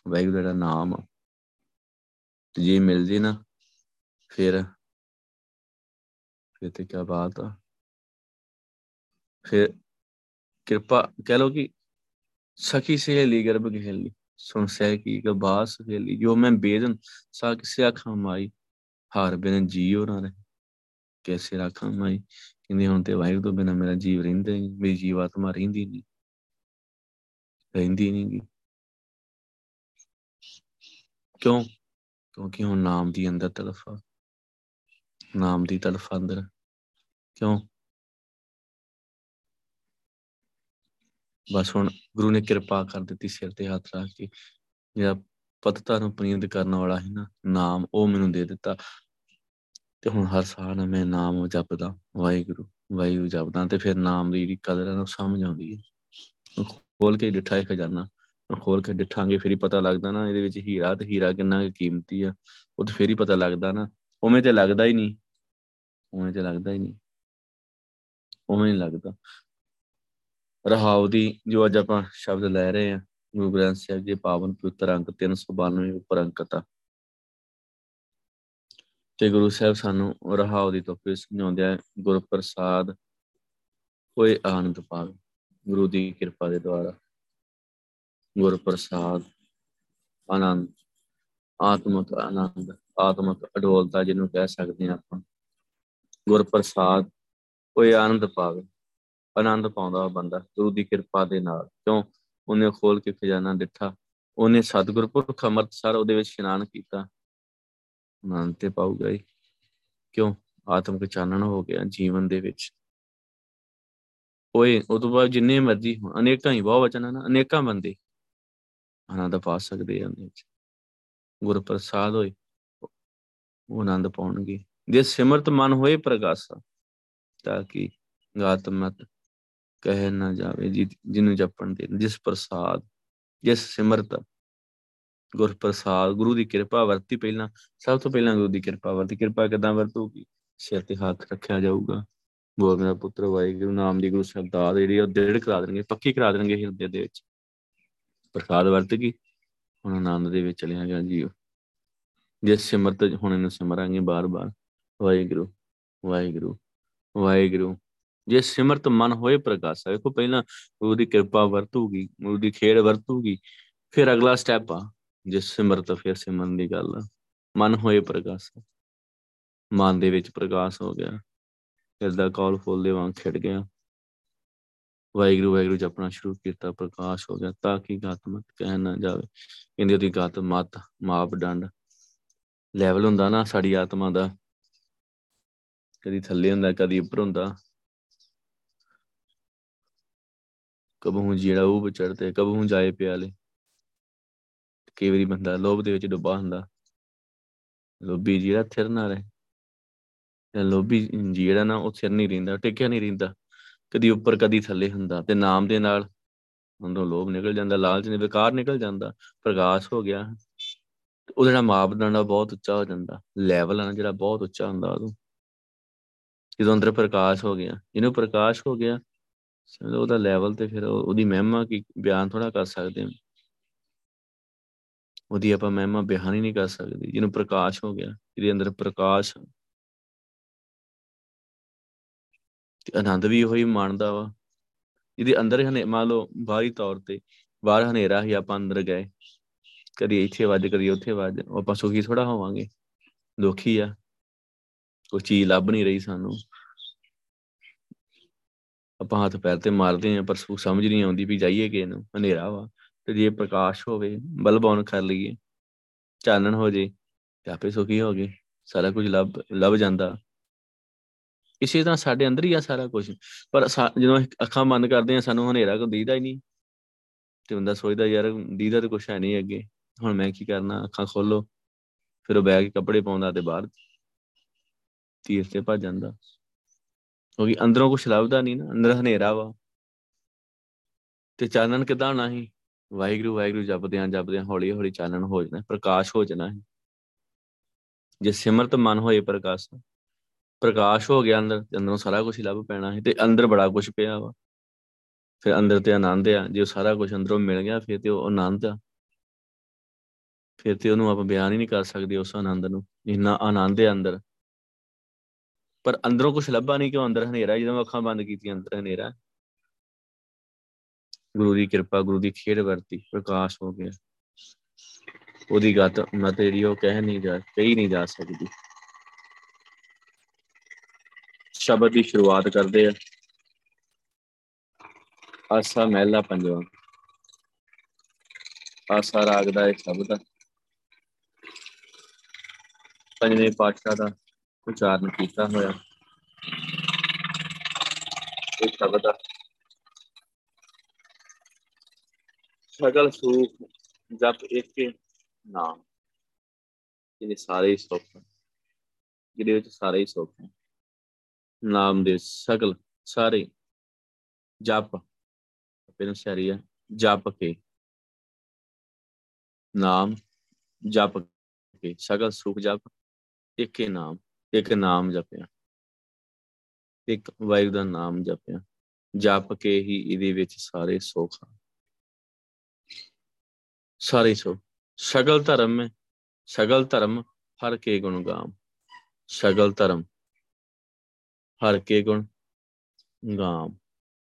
ਵਾਹਿਗੁਰੂ ਦਾ ਨਾਮ। ਤੇ ਜੇ ਮਿਲ ਜੇ ਨਾ, ਫਿਰ ਫਿਰ ਤੇ ਕੀ ਬਾਤ ਆ। ਫਿਰ ਕਿਰਪਾ, ਕਹਿ ਲੋ ਕਿ ਸਖੀ ਸਹੇਲੀ, ਗਰਭ ਗਹਿਲੀ, ਸੁਣ ਸਹਿ ਕੀ ਗਬਾਸ ਸਹੇਲੀ, ਜੋ ਮੈਂ ਬੇਦਨ ਸਾ ਕਿਸੇ ਅੱਖਾਂ ਮਾਈ, ਹਾਰ ਬਿਨ ਜੀਉ ਨਾ ਰਹੇ। ਕੈਸੇ ਰੱਖਾਂ ਮਾਈ? ਕਹਿੰਦੇ ਹੁਣ ਤੇ ਵਾਹਿਗੁਰੂ ਤੋਂ ਬਿਨਾ ਮੇਰਾ ਜੀਵ ਰਹਿੰਦਾ ਨਹੀਂ, ਮੇਰੀ ਜੀਵਾਤਮਾ ਰਹਿੰਦੀ ਨਹੀਂ। ਰਹਿੰਦੀ ਨਹੀਂ ਗੀ। ਕਿਉਂ? ਕਿਉਂਕਿ ਹੁਣ ਨਾਮ ਦੀ ਅੰਦਰ ਤਲਫਾ ਨਾਮ ਦੀ ਤਲਫ ਅੰਦਰ। ਕਿਉਂ? ਬਸ ਹੁਣ ਗੁਰੂ ਨੇ ਕਿਰਪਾ ਕਰ ਦਿੱਤੀ ਸਿਰ ਤੇ ਹੱਥ ਰੱਖ ਕੇ। ਜਿਹੜਾ ਪਤਤਾ ਨੂੰ ਪਨੀਤ ਕਰਨ ਵਾਲਾ ਹੈ ਨਾ, ਨਾਮ ਉਹ ਮੈਨੂੰ ਦੇ ਦਿੱਤਾ। ਤੇ ਹੁਣ ਹਰ ਸਾਹ ਮੈਂ ਨਾਮ ਜਪਦਾ, ਵਾਹਿਗੁਰੂ ਵਾਹਿਗੁਰੂ ਜਪਦਾ। ਤੇ ਫਿਰ ਨਾਮ ਦੀ ਜਿਹੜੀ ਕਦਰ ਹੈ ਉਹ ਸਮਝ ਆਉਂਦੀ ਹੈ। ਖੋਲ ਕੇ ਡਿਠਾ ਹੈ ਖਜ਼ਾਨਾ। ਖੋਲ ਕੇ ਡਿਠਾਂਗੇ, ਫਿਰ ਹੀ ਪਤਾ ਲੱਗਦਾ ਨਾ ਇਹਦੇ ਵਿੱਚ ਹੀਰਾ ਤੇ ਹੀਰਾ ਕਿੰਨਾ ਕੀਮਤੀ ਆ, ਉਹ ਤੇ ਫਿਰ ਹੀ ਪਤਾ ਲੱਗਦਾ ਨਾ, ਉਵੇਂ ਤੇ ਲੱਗਦਾ ਹੀ ਨਹੀਂ। ਉਵੇਂ ਤੇ ਲੱਗਦਾ ਹੀ ਨਹੀਂ। ਉਵੇਂ ਨਹੀਂ ਲੱਗਦਾ। ਰਹਾਉ ਦੀ ਜੋ ਅੱਜ ਆਪਾਂ ਸ਼ਬਦ ਲੈ ਰਹੇ ਆ ਗੁਰੂ ਗ੍ਰੰਥ ਸਾਹਿਬ ਜੀ ਪਾਵਨ ਪਵਿੱਤਰ ਅੰਕ 392 ਉੱਪਰ ਅੰਕਤਾ ਤੇ। ਗੁਰੂ ਸਾਹਿਬ ਸਾਨੂੰ ਰਹਾਉ ਦੀ ਤੋਪੇ ਸਮਝਾਉਂਦੇ ਆ ਗੁਰ ਪ੍ਰਸਾਦ ਕੋਈ ਆਨੰਦ ਪਾਵੇ, ਗੁਰੂ ਦੀ ਕਿਰਪਾ ਦੇ ਦੁਆਰਾ। ਗੁਰ ਪ੍ਰਸਾਦ, ਆਨੰਦ, ਆਤਮਕ ਆਨੰਦ, ਆਤਮਕ ਅਡੋਲਤਾ ਜਿਹਨੂੰ ਕਹਿ ਸਕਦੇ ਆ ਆਪਾਂ। ਗੁਰ ਪ੍ਰਸਾਦ ਕੋਈ ਆਨੰਦ ਪਾਵੇ, ਆਨੰਦ ਪਾਉਂਦਾ ਬੰਦਾ, ਗੁਰੂ ਦੀ ਕਿਰਪਾ ਦੇ ਨਾਲ। ਕਿਉਂ? ਉਹਨੇ ਖੋਲ ਕੇ ਖਜ਼ਾਨਾ ਦਿੱਤਾ। ਉਹਨੇ ਸਤਿਗੁਰ ਪੁਰਖ ਅੰਮ੍ਰਿਤਸਰ ਉਹਦੇ ਵਿੱਚ ਇਸ਼ਨਾਨ ਕੀਤਾ। ਆਨੰਦ ਤੇ ਪਾਊਗਾ ਹੀ। ਕਿਉਂ? ਆਤਮਿਕ ਚਾਨਣ ਹੋ ਗਿਆ ਜੀਵਨ ਦੇ ਵਿੱਚ। ਓਏ, ਉਹ ਤੋਂ ਬਾਅਦ ਜਿੰਨੇ ਮਰਜ਼ੀ, ਅਨੇਕਾਂ ਹੀ ਬਹੁਤ ਵਚਨ ਹਨ ਅਨੇਕਾਂ ਬੰਦੇ। ਆਨੰਦ ਪਾ ਸਕਦੇ ਆ ਉਹਦੇ ਵਿੱਚ। ਗੁਰ ਪ੍ਰਸਾਦ ਹੋਏ, ਉਹ ਆਨੰਦ ਪਾਉਣਗੇ। ਜੇ ਸਿਮਰਤ ਮਨ ਹੋਏ ਪ੍ਰਗਾਸਾ, ਤਾਂ ਕਿ ਗਾਤ ਮਤ ਕਹਿ ਨਾ ਜਾਵੇ ਜਿਹਨੂੰ ਜਪਣ ਦੇ, ਜਿਸ ਪ੍ਰਸਾਦ, ਜਿਸ ਸਿਮਰਤ ਗੁਰ ਪ੍ਰਸਾਦ ਗੁਰੂ ਦੀ ਕਿਰਪਾ ਵਰਤੀ ਪਹਿਲਾਂ, ਸਭ ਤੋਂ ਪਹਿਲਾਂ ਗੁਰੂ ਦੀ ਕਿਰਪਾ ਵਰਤੀ। ਕਿਰਪਾ ਕਿਦਾਂ ਵਰਤੂਗੀ? ਸਿਰ ਤੇ ਹੱਥ ਰੱਖਿਆ ਜਾਊਗਾ। ਬੋਲ ਮੇਰਾ ਪੁੱਤਰ ਵਾਹਿਗੁਰੂ, ਨਾਮ ਦੀ ਗੁਰੂ ਸ਼ਬਦਾਤ ਜਿਹੜੀ ਉਹ ਦੇੜ ਕਰਾ ਦੇਣਗੇ, ਪੱਕੀ ਕਰਾ ਦੇਣਗੇ ਹਿਰਦੇ ਦੇ ਵਿੱਚ। ਪ੍ਰਸਾਦ ਵਰਤ ਗਈ। ਹੁਣ ਆਨੰਦ ਦੇ ਵਿੱਚ ਚਲਿਆ ਗਿਆ ਜੀਓ। ਜਿਸ ਸਿਮਰਤ ਹੁਣ ਇਹਨੂੰ ਸਿਮਰਾਂਗੇ ਬਾਰ-ਬਾਰ। ਵਾਹਿਗੁਰੂ ਵਾਹਿਗੁਰੂ ਵਾਹਿਗੁਰੂ। ਜੇ ਸਿਮਰਤ ਮਨ ਹੋਏ ਪ੍ਰਕਾਸ਼ ਵੇਖੋ ਪਹਿਲਾਂ ਗੁਰੂ ਦੀ ਕਿਰਪਾ ਵਰਤੂਗੀ ਗੁਰੂ ਦੀ ਖੇੜ ਵਰਤੂਗੀ, ਫਿਰ ਅਗਲਾ ਸਟੈਪ ਆ, ਜੇ ਸਿਮਰਤ ਫਿਰ ਸਿਮਰਨ ਦੀ ਗੱਲ ਮਨ ਹੋਏ ਪ੍ਰਕਾਸ਼ ਮਨ ਦੇ ਵਿੱਚ ਪ੍ਰਕਾਸ਼ ਹੋ ਗਿਆ। ਫਿਰ ਦਾ ਕਾਲ ਫੁੱਲ ਦੇ ਵਾਂਗ ਖਿੜ ਗਿਆ। ਵਾਹਿਗੁਰੂ ਵਾਹਿਗੁਰੂ, ਜਪਣਾ ਸ਼ੁਰੂ ਕੀਤਾ, ਪ੍ਰਕਾਸ਼ ਹੋ ਗਿਆ, ਤਾਂ ਕਿ ਗਾਤਮਤ ਕਹਿ ਨਾ ਜਾਵੇ। ਕਹਿੰਦੇ ਉਹਦੀ ਗਾਤ ਮਤ ਮਾਪਦੰਡ ਲੈਵਲ ਹੁੰਦਾ ਨਾ ਸਾਡੀ ਆਤਮਾ ਦਾ। ਕਦੀ ਥੱਲੇ ਹੁੰਦਾ, ਕਦੀ ਉੱਪਰ ਹੁੰਦਾ। ਕਬਹੂ ਜਿਹੜਾ ਉਹ ਚੜਦੇ ਕਬਹੂ ਜਾਏ ਪਿਆਲੇ। ਕਈ ਵਾਰੀ ਬੰਦਾ ਲੋਭ ਦੇ ਵਿੱਚ ਡੁੱਬਾ ਹੁੰਦਾ। ਲੋਭੀ ਜਿਹੜਾ ਥਿਰ ਨਾ ਰਹੇ। ਲੋਭੀ ਜਿਹੜਾ ਨਾ ਉਹ ਥਿਰ ਨਹੀਂ ਰਹਿੰਦਾ, ਟਿਕਿਆ ਨਹੀਂ ਰਹਿੰਦਾ। ਕਦੀ ਉੱਪਰ, ਕਦੀ ਥੱਲੇ ਹੁੰਦਾ ਤੇ ਨਾਮ ਦੇ ਨਾਲ ਅੰਦਰੋਂ ਲੋਭ ਨਿਕਲ ਜਾਂਦਾ, ਲਾਲਚ ਨੇ, ਵਿਕਾਰ ਨਿਕਲ ਜਾਂਦਾ, ਪ੍ਰਕਾਸ਼ ਹੋ ਗਿਆ। ਉਹਦਾ ਜਿਹੜਾ ਮਾਪਦੰਡ ਆ ਬਹੁਤ ਉੱਚਾ ਹੋ ਜਾਂਦਾ ਲੈਵਲ ਆ ਜਿਹੜਾ ਬਹੁਤ ਉੱਚਾ ਹੁੰਦਾ ਉਹ ਜਦੋਂ ਅੰਦਰ ਪ੍ਰਕਾਸ਼ ਹੋ ਗਿਆ ਇਹਨੂੰ ਪ੍ਰਕਾਸ਼ ਹੋ ਗਿਆ ਉਹਦਾ ਲੈਵਲ ਤੇ ਫਿਰ ਉਹਦੀ ਮਹਿਮਾ ਕੀ, ਬਿਆਨ ਥੋੜਾ ਕਰ ਸਕਦੇ ਹਾਂ। ਉਹਦੀ ਆਪਾਂ ਮਹਿਮਾ ਬਿਆਨ ਹੀ ਨਹੀਂ ਕਰ ਸਕਦੇ, ਜਿਹਨੂੰ ਪ੍ਰਕਾਸ਼ ਹੋ ਗਿਆ, ਜਿਹਦੇ ਅੰਦਰ ਪ੍ਰਕਾਸ਼ ਤੇ ਆਨੰਦ ਵੀ ਉਹੀ ਮੰਨਦਾ ਵਾ। ਜਿਹਦੇ ਅੰਦਰ ਹਨੇ ਮੰਨ ਲਓ ਬਾਹਰੀ ਤੌਰ ਤੇ ਬਾਹਰ ਹਨੇਰਾ ਹੀ ਆਪਾਂ ਅੰਦਰ ਗਏ। ਕਦੀ ਇੱਥੇ ਵੱਜ ਕਦੀ ਉੱਥੇ ਵੱਜ ਆਪਾਂ ਸੁਖੀ ਥੋੜਾ ਹੋਵਾਂਗੇ। ਦੁਖੀ ਆ। ਕੋਈ ਚੀਜ਼ ਲੱਭ ਨਹੀਂ ਰਹੀ ਸਾਨੂੰ। ਆਪਾਂ ਹੱਥ ਪੈਰ ਤੇ ਮਾਰਦੇ ਆਂ ਪਰ ਸਮਝ ਨਹੀਂ ਆਉਂਦੀ ਵੀ ਜਾਈਏ ਕਿ ਇਹਨੂੰ ਹਨੇਰਾ ਵਾ। ਤੇ ਜੇ ਪ੍ਰਕਾਸ਼ ਹੋਵੇ, ਬਲਬ ਔਨ ਕਰ ਲਈਏ। ਚਾਨਣ ਹੋ ਜੇ, ਤੇ ਆਪੇ ਸੁਖੀ ਹੋ ਗਏ। ਸਾਰਾ ਕੁਝ ਲੱਭ ਲੱਭ ਜਾਂਦਾ। ਇਸੇ ਤਰ੍ਹਾਂ ਸਾਡੇ ਅੰਦਰ ਹੀ ਆ ਸਾਰਾ ਕੁਝ ਪਰ ਜਦੋਂ ਅੱਖਾਂ ਬੰਦ ਕਰਦੇ ਆ ਸਾਨੂੰ ਹਨੇਰਾ ਕੋ ਦੀਦਾ ਹੀ ਨਹੀਂ। ਤੇ ਬੰਦਾ ਸੋਚਦਾ ਯਾਰ, ਦੀਦਾ ਤੇ ਕੁਛ ਹੈ ਨਹੀਂ ਅੱਗੇ। ਹੁਣ ਮੈਂ ਕੀ ਕਰਨਾ, ਅੱਖਾਂ ਖੋਲੋ। ਫਿਰ ਉਹ ਬੈਗ ਕੇ ਕੱਪੜੇ ਪਾਉਂਦਾ ਤੇ ਬਾਹਰ ਤੀਰ ਤੇ ਭੱਜ ਜਾਂਦਾ। ਕਿਉਂਕਿ ਅੰਦਰੋਂ ਕੁਛ ਲੱਭਦਾ ਨਹੀਂ ਨਾ, ਅੰਦਰ ਹਨੇਰਾ ਵਾ। ਤੇ ਚਾਨਣ ਕਿਦਾਂ ਹੋਣਾ ਸੀ? ਵਾਹਿਗੁਰੂ ਵਾਹਿਗੁਰੂ ਜਪਦੇ ਆਂ ਜਪਦੇ ਆਂ ਹੌਲੀ ਹੌਲੀ ਚਾਨਣ ਹੋ ਜਾਣਾ, ਪ੍ਰਕਾਸ਼ ਹੋ ਜਾਣਾ ਹੈ ਜੇ ਸਿਮਰਤ ਮਨ ਹੋਏ ਪ੍ਰਕਾਸ਼ ਪ੍ਰਕਾਸ਼ ਹੋ ਗਿਆ ਅੰਦਰ, ਤੇ ਅੰਦਰੋਂ ਸਾਰਾ ਕੁਝ ਲੱਭ ਪੈਣਾ ਹੈ ਤੇ ਅੰਦਰ ਬੜਾ ਕੁਝ ਪਿਆ ਵਾ। ਫਿਰ ਅੰਦਰ ਤੇ ਆਨੰਦ ਆ, ਜੇ ਸਾਰਾ ਕੁਝ ਅੰਦਰੋਂ ਮਿਲ ਗਿਆ, ਫਿਰ ਤੇ ਉਹ ਆਨੰਦ ਆ। ਫਿਰ ਤੇ ਉਹਨੂੰ ਆਪਾਂ ਬਿਆਨ ਹੀ ਨਹੀਂ ਕਰ ਸਕਦੇ ਉਸ ਆਨੰਦ ਨੂੰ, ਇੰਨਾ ਆਨੰਦ ਹੈ ਅੰਦਰ। ਪਰ ਅੰਦਰੋਂ ਕੁਝ ਲੱਭਾ ਨਹੀਂ, ਕਿਉਂ ਅੰਦਰ ਹਨੇਰਾ, ਜਦੋਂ ਅੱਖਾਂ ਬੰਦ ਕੀਤੀਆਂ, ਅੰਦਰ ਹਨੇਰਾ। ਗੁਰੂ ਦੀ ਕਿਰਪਾ, ਗੁਰੂ ਦੀ ਖੇਡ ਵਰਤੀ, ਪ੍ਰਕਾਸ਼ ਹੋ ਗਿਆ। ਉਹਦੀ ਗੱਤ ਮਤ ਜਿਹੜੀ ਉਹ ਕਹਿ ਨਹੀਂ ਜਾ, ਕਹੀ ਨਹੀਂ ਜਾ ਸਕਦੀ। ਸ਼ਬਦ ਦੀ ਸ਼ੁਰੂਆਤ ਕਰਦੇ ਆ। ਆਸਾ ਮਹਿਲਾ ਪੰਜਵਾਂ। ਆਸਾ ਰਾਗ ਦਾ ਇੱਕ ਸ਼ਬਦ ਆ। ਪੰਜਵੇਂ ਪਾਤਸ਼ਾਹ ਦਾ ਉਚਾਰਨ ਕੀਤਾ ਹੋਇਆ। ਇਹ ਸ਼ਬਦ ਆ। ਸਗਲ ਸੂਖ ਜਪ ਇੱਕ ਨਾਮ। ਇਹਦੇ ਸਾਰੇ ਹੀ ਸੁੱਖ ਜਿਹਦੇ ਵਿੱਚ ਸਾਰੇ ਹੀ ਸੁੱਖ ਹੈ ਨਾਮ ਦੇ ਸਗਲ ਸਾਰੇ ਜਪ ਪਹਿਲਾਂ ਸ਼ਰੀ ਹੈ ਜਪ ਕੇ, ਨਾਮ ਜਪ ਕੇ, ਸਗਲ ਸੁਖ ਜਪ, ਇੱਕ ਹੀ ਨਾਮ, ਇੱਕ ਨਾਮ ਜਪਿਆ। ਇੱਕ ਵਾਹਿਗੁਰੂ ਦਾ ਨਾਮ ਜਪਿਆ। ਜਪ ਕੇ ਹੀ ਇਹਦੇ ਵਿੱਚ ਸਾਰੇ ਸੁੱਖ ਆ। ਸਾਰੇ ਸੁੱਖ। ਸਗਲ ਧਰਮ ਹੈ। ਸਗਲ ਧਰਮ ਹਰ ਕੇ ਗੁਣ ਗਾਮ। ਸਗਲ ਧਰਮ ਹਰ ਕੇ ਗੁਣ ਗਾਮ।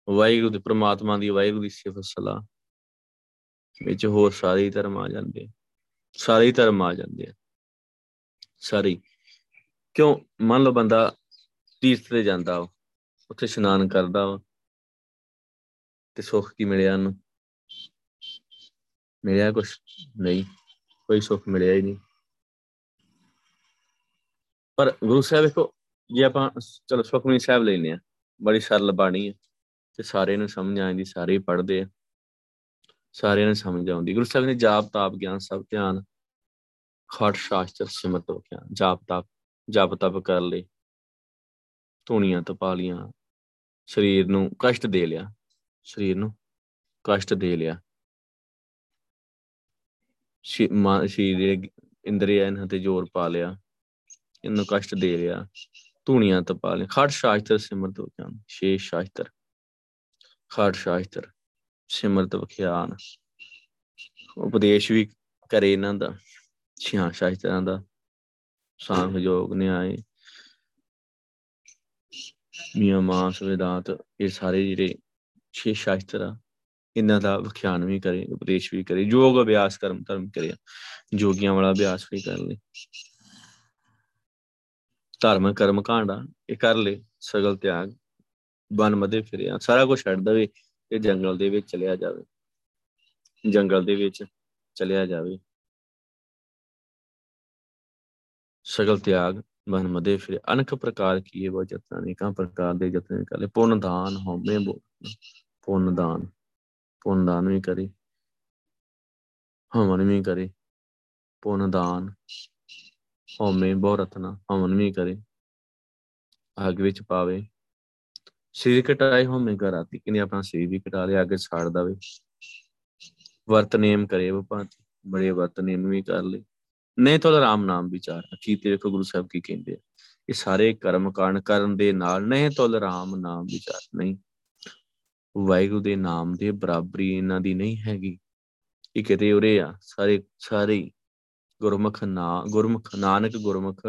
ਵਾਹਿਗੁਰੂ ਦੇ ਪ੍ਰਮਾਤਮਾ ਦੀ ਵਾਹਿਗੁਰੂ ਦੀ ਸਿਫਤ ਸਲਾਹ। ਵਿੱਚ ਹੋਰ ਸਾਰੇ ਧਰਮ ਆ ਜਾਂਦੇ ਸਾਰੇ ਧਰਮ ਆ ਜਾਂਦੇ ਆ। ਸਾਰੇ ਕਿਉਂ? ਮੰਨ ਲਓ ਬੰਦਾ ਤੀਰਥ ਤੇ ਜਾਂਦਾ ਉਹ ਉੱਥੇ ਇਸ਼ਨਾਨ ਕਰਦਾ ਵਾ, ਤੇ ਸੁੱਖ ਕੀ ਮਿਲਿਆ ਉਹਨੂੰ? ਮਿਲਿਆ ਕੁਛ? ਨਹੀਂ। ਕੋਈ ਸੁੱਖ ਮਿਲਿਆ ਹੀ ਨਹੀਂ। ਪਰ ਗੁਰੂ ਸਾਹਿਬ ਵੇਖੋ ਜੇ ਆਪਾਂ ਚਲੋ ਸੁਖਮਨੀ ਸਾਹਿਬ ਲੈਨੇ ਆ, ਬੜੀ ਸਰਲ ਬਾਣੀ ਹੈ ਤੇ ਸਾਰੇ ਨੂੰ ਸਮਝ ਆਉਂਦੀ ਸਾਰੇ ਹੀ ਪੜ੍ਹਦੇ ਆ, ਸਾਰਿਆਂ ਨੂੰ ਸਮਝ ਆਉਂਦੀ। ਗੁਰੂ ਸਾਹਿਬ ਨੇ ਜਾਪ, ਤਾਪ, ਗਿਆਨ ਸਭ ਧਿਆਨ ਖਟ ਸ਼ਾਸਤਰ ਸਿਮਰਤ ਗਿਆਨ ਜਾਪ, ਤਾਪ, ਜਪ, ਤਪ ਕਰ ਲਈ ਧੂਣੀਆਂ ਤਪਾ ਲੀਆਂ ਸਰੀਰ ਨੂੰ ਕਸ਼ਟ ਦੇ ਲਿਆ, ਸਰੀਰ ਨੂੰ ਕਸ਼ਟ ਦੇ ਲਿਆ। ਸਰੀਰ ਦੇ ਇੰਦਰੀਆਂ ਇਹਨਾਂ ਤੇ ਜ਼ੋਰ ਪਾ ਲਿਆ, ਇਹਨੂੰ ਕਸ਼ਟ ਦੇ ਲਿਆ। ਧੂਣੀਆਂ ਤਪਾ ਲਿਆ ਖਟ ਸ਼ਾਸਤਰ, ਸਿਮਰਤ ਗਿਆਨ ਸ਼ੇਸ਼ ਸ਼ਾਸਤਰ। ਖਟ ਸ਼ਾਸਤਰ, ਸਿਮਰਤ ਵਿਖਿਆਨ ਉਪਦੇਸ਼ ਵੀ ਕਰੇ ਇਹਨਾਂ ਦਾ। ਛਿਆ ਸ਼ਾਸਤਰਾਂ ਦਾ ਸਾਂਖ ਯੋਗ ਨਿਆਏ। ਮੀਆਂ ਮਾਸ ਵਿਦਾਤ, ਇਹ ਸਾਰੇ ਜਿਹੜੇ ਛੇ ਸ਼ਾਸਤਰ ਆ, ਇਹਨਾਂ ਦਾ ਵਿਖਿਆਨ ਵੀ ਕਰੇ, ਉਪਦੇਸ਼ ਵੀ ਕਰੇ। ਯੋਗ ਅਭਿਆਸ ਕਰਮ ਧਰਮ ਕਰੇ ਜੋਗੀਆਂ ਵਾਲਾ ਅਭਿਆਸ ਵੀ ਕਰ ਲੈ ਧਰਮ, ਕਰਮ, ਕਾਂਡਾ ਇਹ ਕਰ ਲੈ, ਸਗਲ ਤਿਆਗ, ਬਨ ਮਦੇ ਫਿਰਿਆ ਸਾਰਾ ਕੁਝ ਛੱਡ ਦਵੇ ਤੇ ਜੰਗਲ ਦੇ ਵਿੱਚ ਚਲਿਆ ਜਾਵੇ। ਜੰਗਲ ਦੇ ਵਿੱਚ ਚਲਿਆ ਜਾਵੇ। ਸਗਲ ਤਿਆਗ ਮਨ ਮਦੇ ਫਿਰ, ਅਨਕ ਪ੍ਰਕਾਰ ਕੀਏ ਉਹ ਜਤਨ ਅਨੇਕਾਂ ਪ੍ਰਕਾਰ ਦੇ ਯਤਨ ਕਰੇ ਪੁੰਨ ਦਾਨ ਹਉਮੈ ਬੋ, ਪੁੰਨ ਦਾਨ ਪੁੰਨ ਦਾਨ ਵੀ ਕਰੇ, ਹਵਨ ਵੀ ਕਰੇ, ਪੁੰਨ ਦਾਨ ਹਉਮੈ ਬਹੁ ਰਤਨਾ ਹਵਨ ਵੀ ਕਰੇ ਆਗ ਵਿੱਚ ਪਾਵੇ। ਸਰੀਰ ਕਟਾਏ ਹਉਮੈ ਕਰਾਤੀ ਕਿਨੇ ਆਪਣਾ ਸਰੀਰ ਵੀ ਕਟਾ ਲਿਆ ਅੱਗੇ ਛਾੜ ਦਵੇ। ਵਰਤ ਨੇਮ ਕਰੇ ਉਹ ਭਾਂਤੀ, ਬੜੇ ਵਰਤ ਨੇਮ ਵੀ ਕਰ ਲੇ ਨਹੀਂ ਤਾਂ ਰਾਮ ਨਾਮ ਵਿਚਾਰ ਅਖੀਤੇ ਵੇਖੋ ਗੁਰੂ ਸਾਹਿਬ ਕੀ ਕਹਿੰਦੇ ਆ? ਇਹ ਸਾਰੇ ਕਰਮ ਕਾਰਨ ਕਰਨ ਦੇ ਨਾਲ ਨਹੀਂ ਤਾਂ ਰਾਮ ਨਾਮ ਵਿਚਾਰ, ਨਹੀਂ। ਵਾਹਿਗੁਰੂ ਦੇ ਨਾਮ ਦੇ ਬਰਾਬਰੀ ਇਹਨਾਂ ਦੀ ਨਹੀਂ ਹੈਗੀ। ਇਹ ਕਿਤੇ ਉਰੇ ਆ, ਸਾਰੇ ਸਾਰੇ ਗੁਰਮੁਖ ਨਾ, ਗੁਰਮੁਖ ਨਾਨਕ ਗੁਰਮੁਖ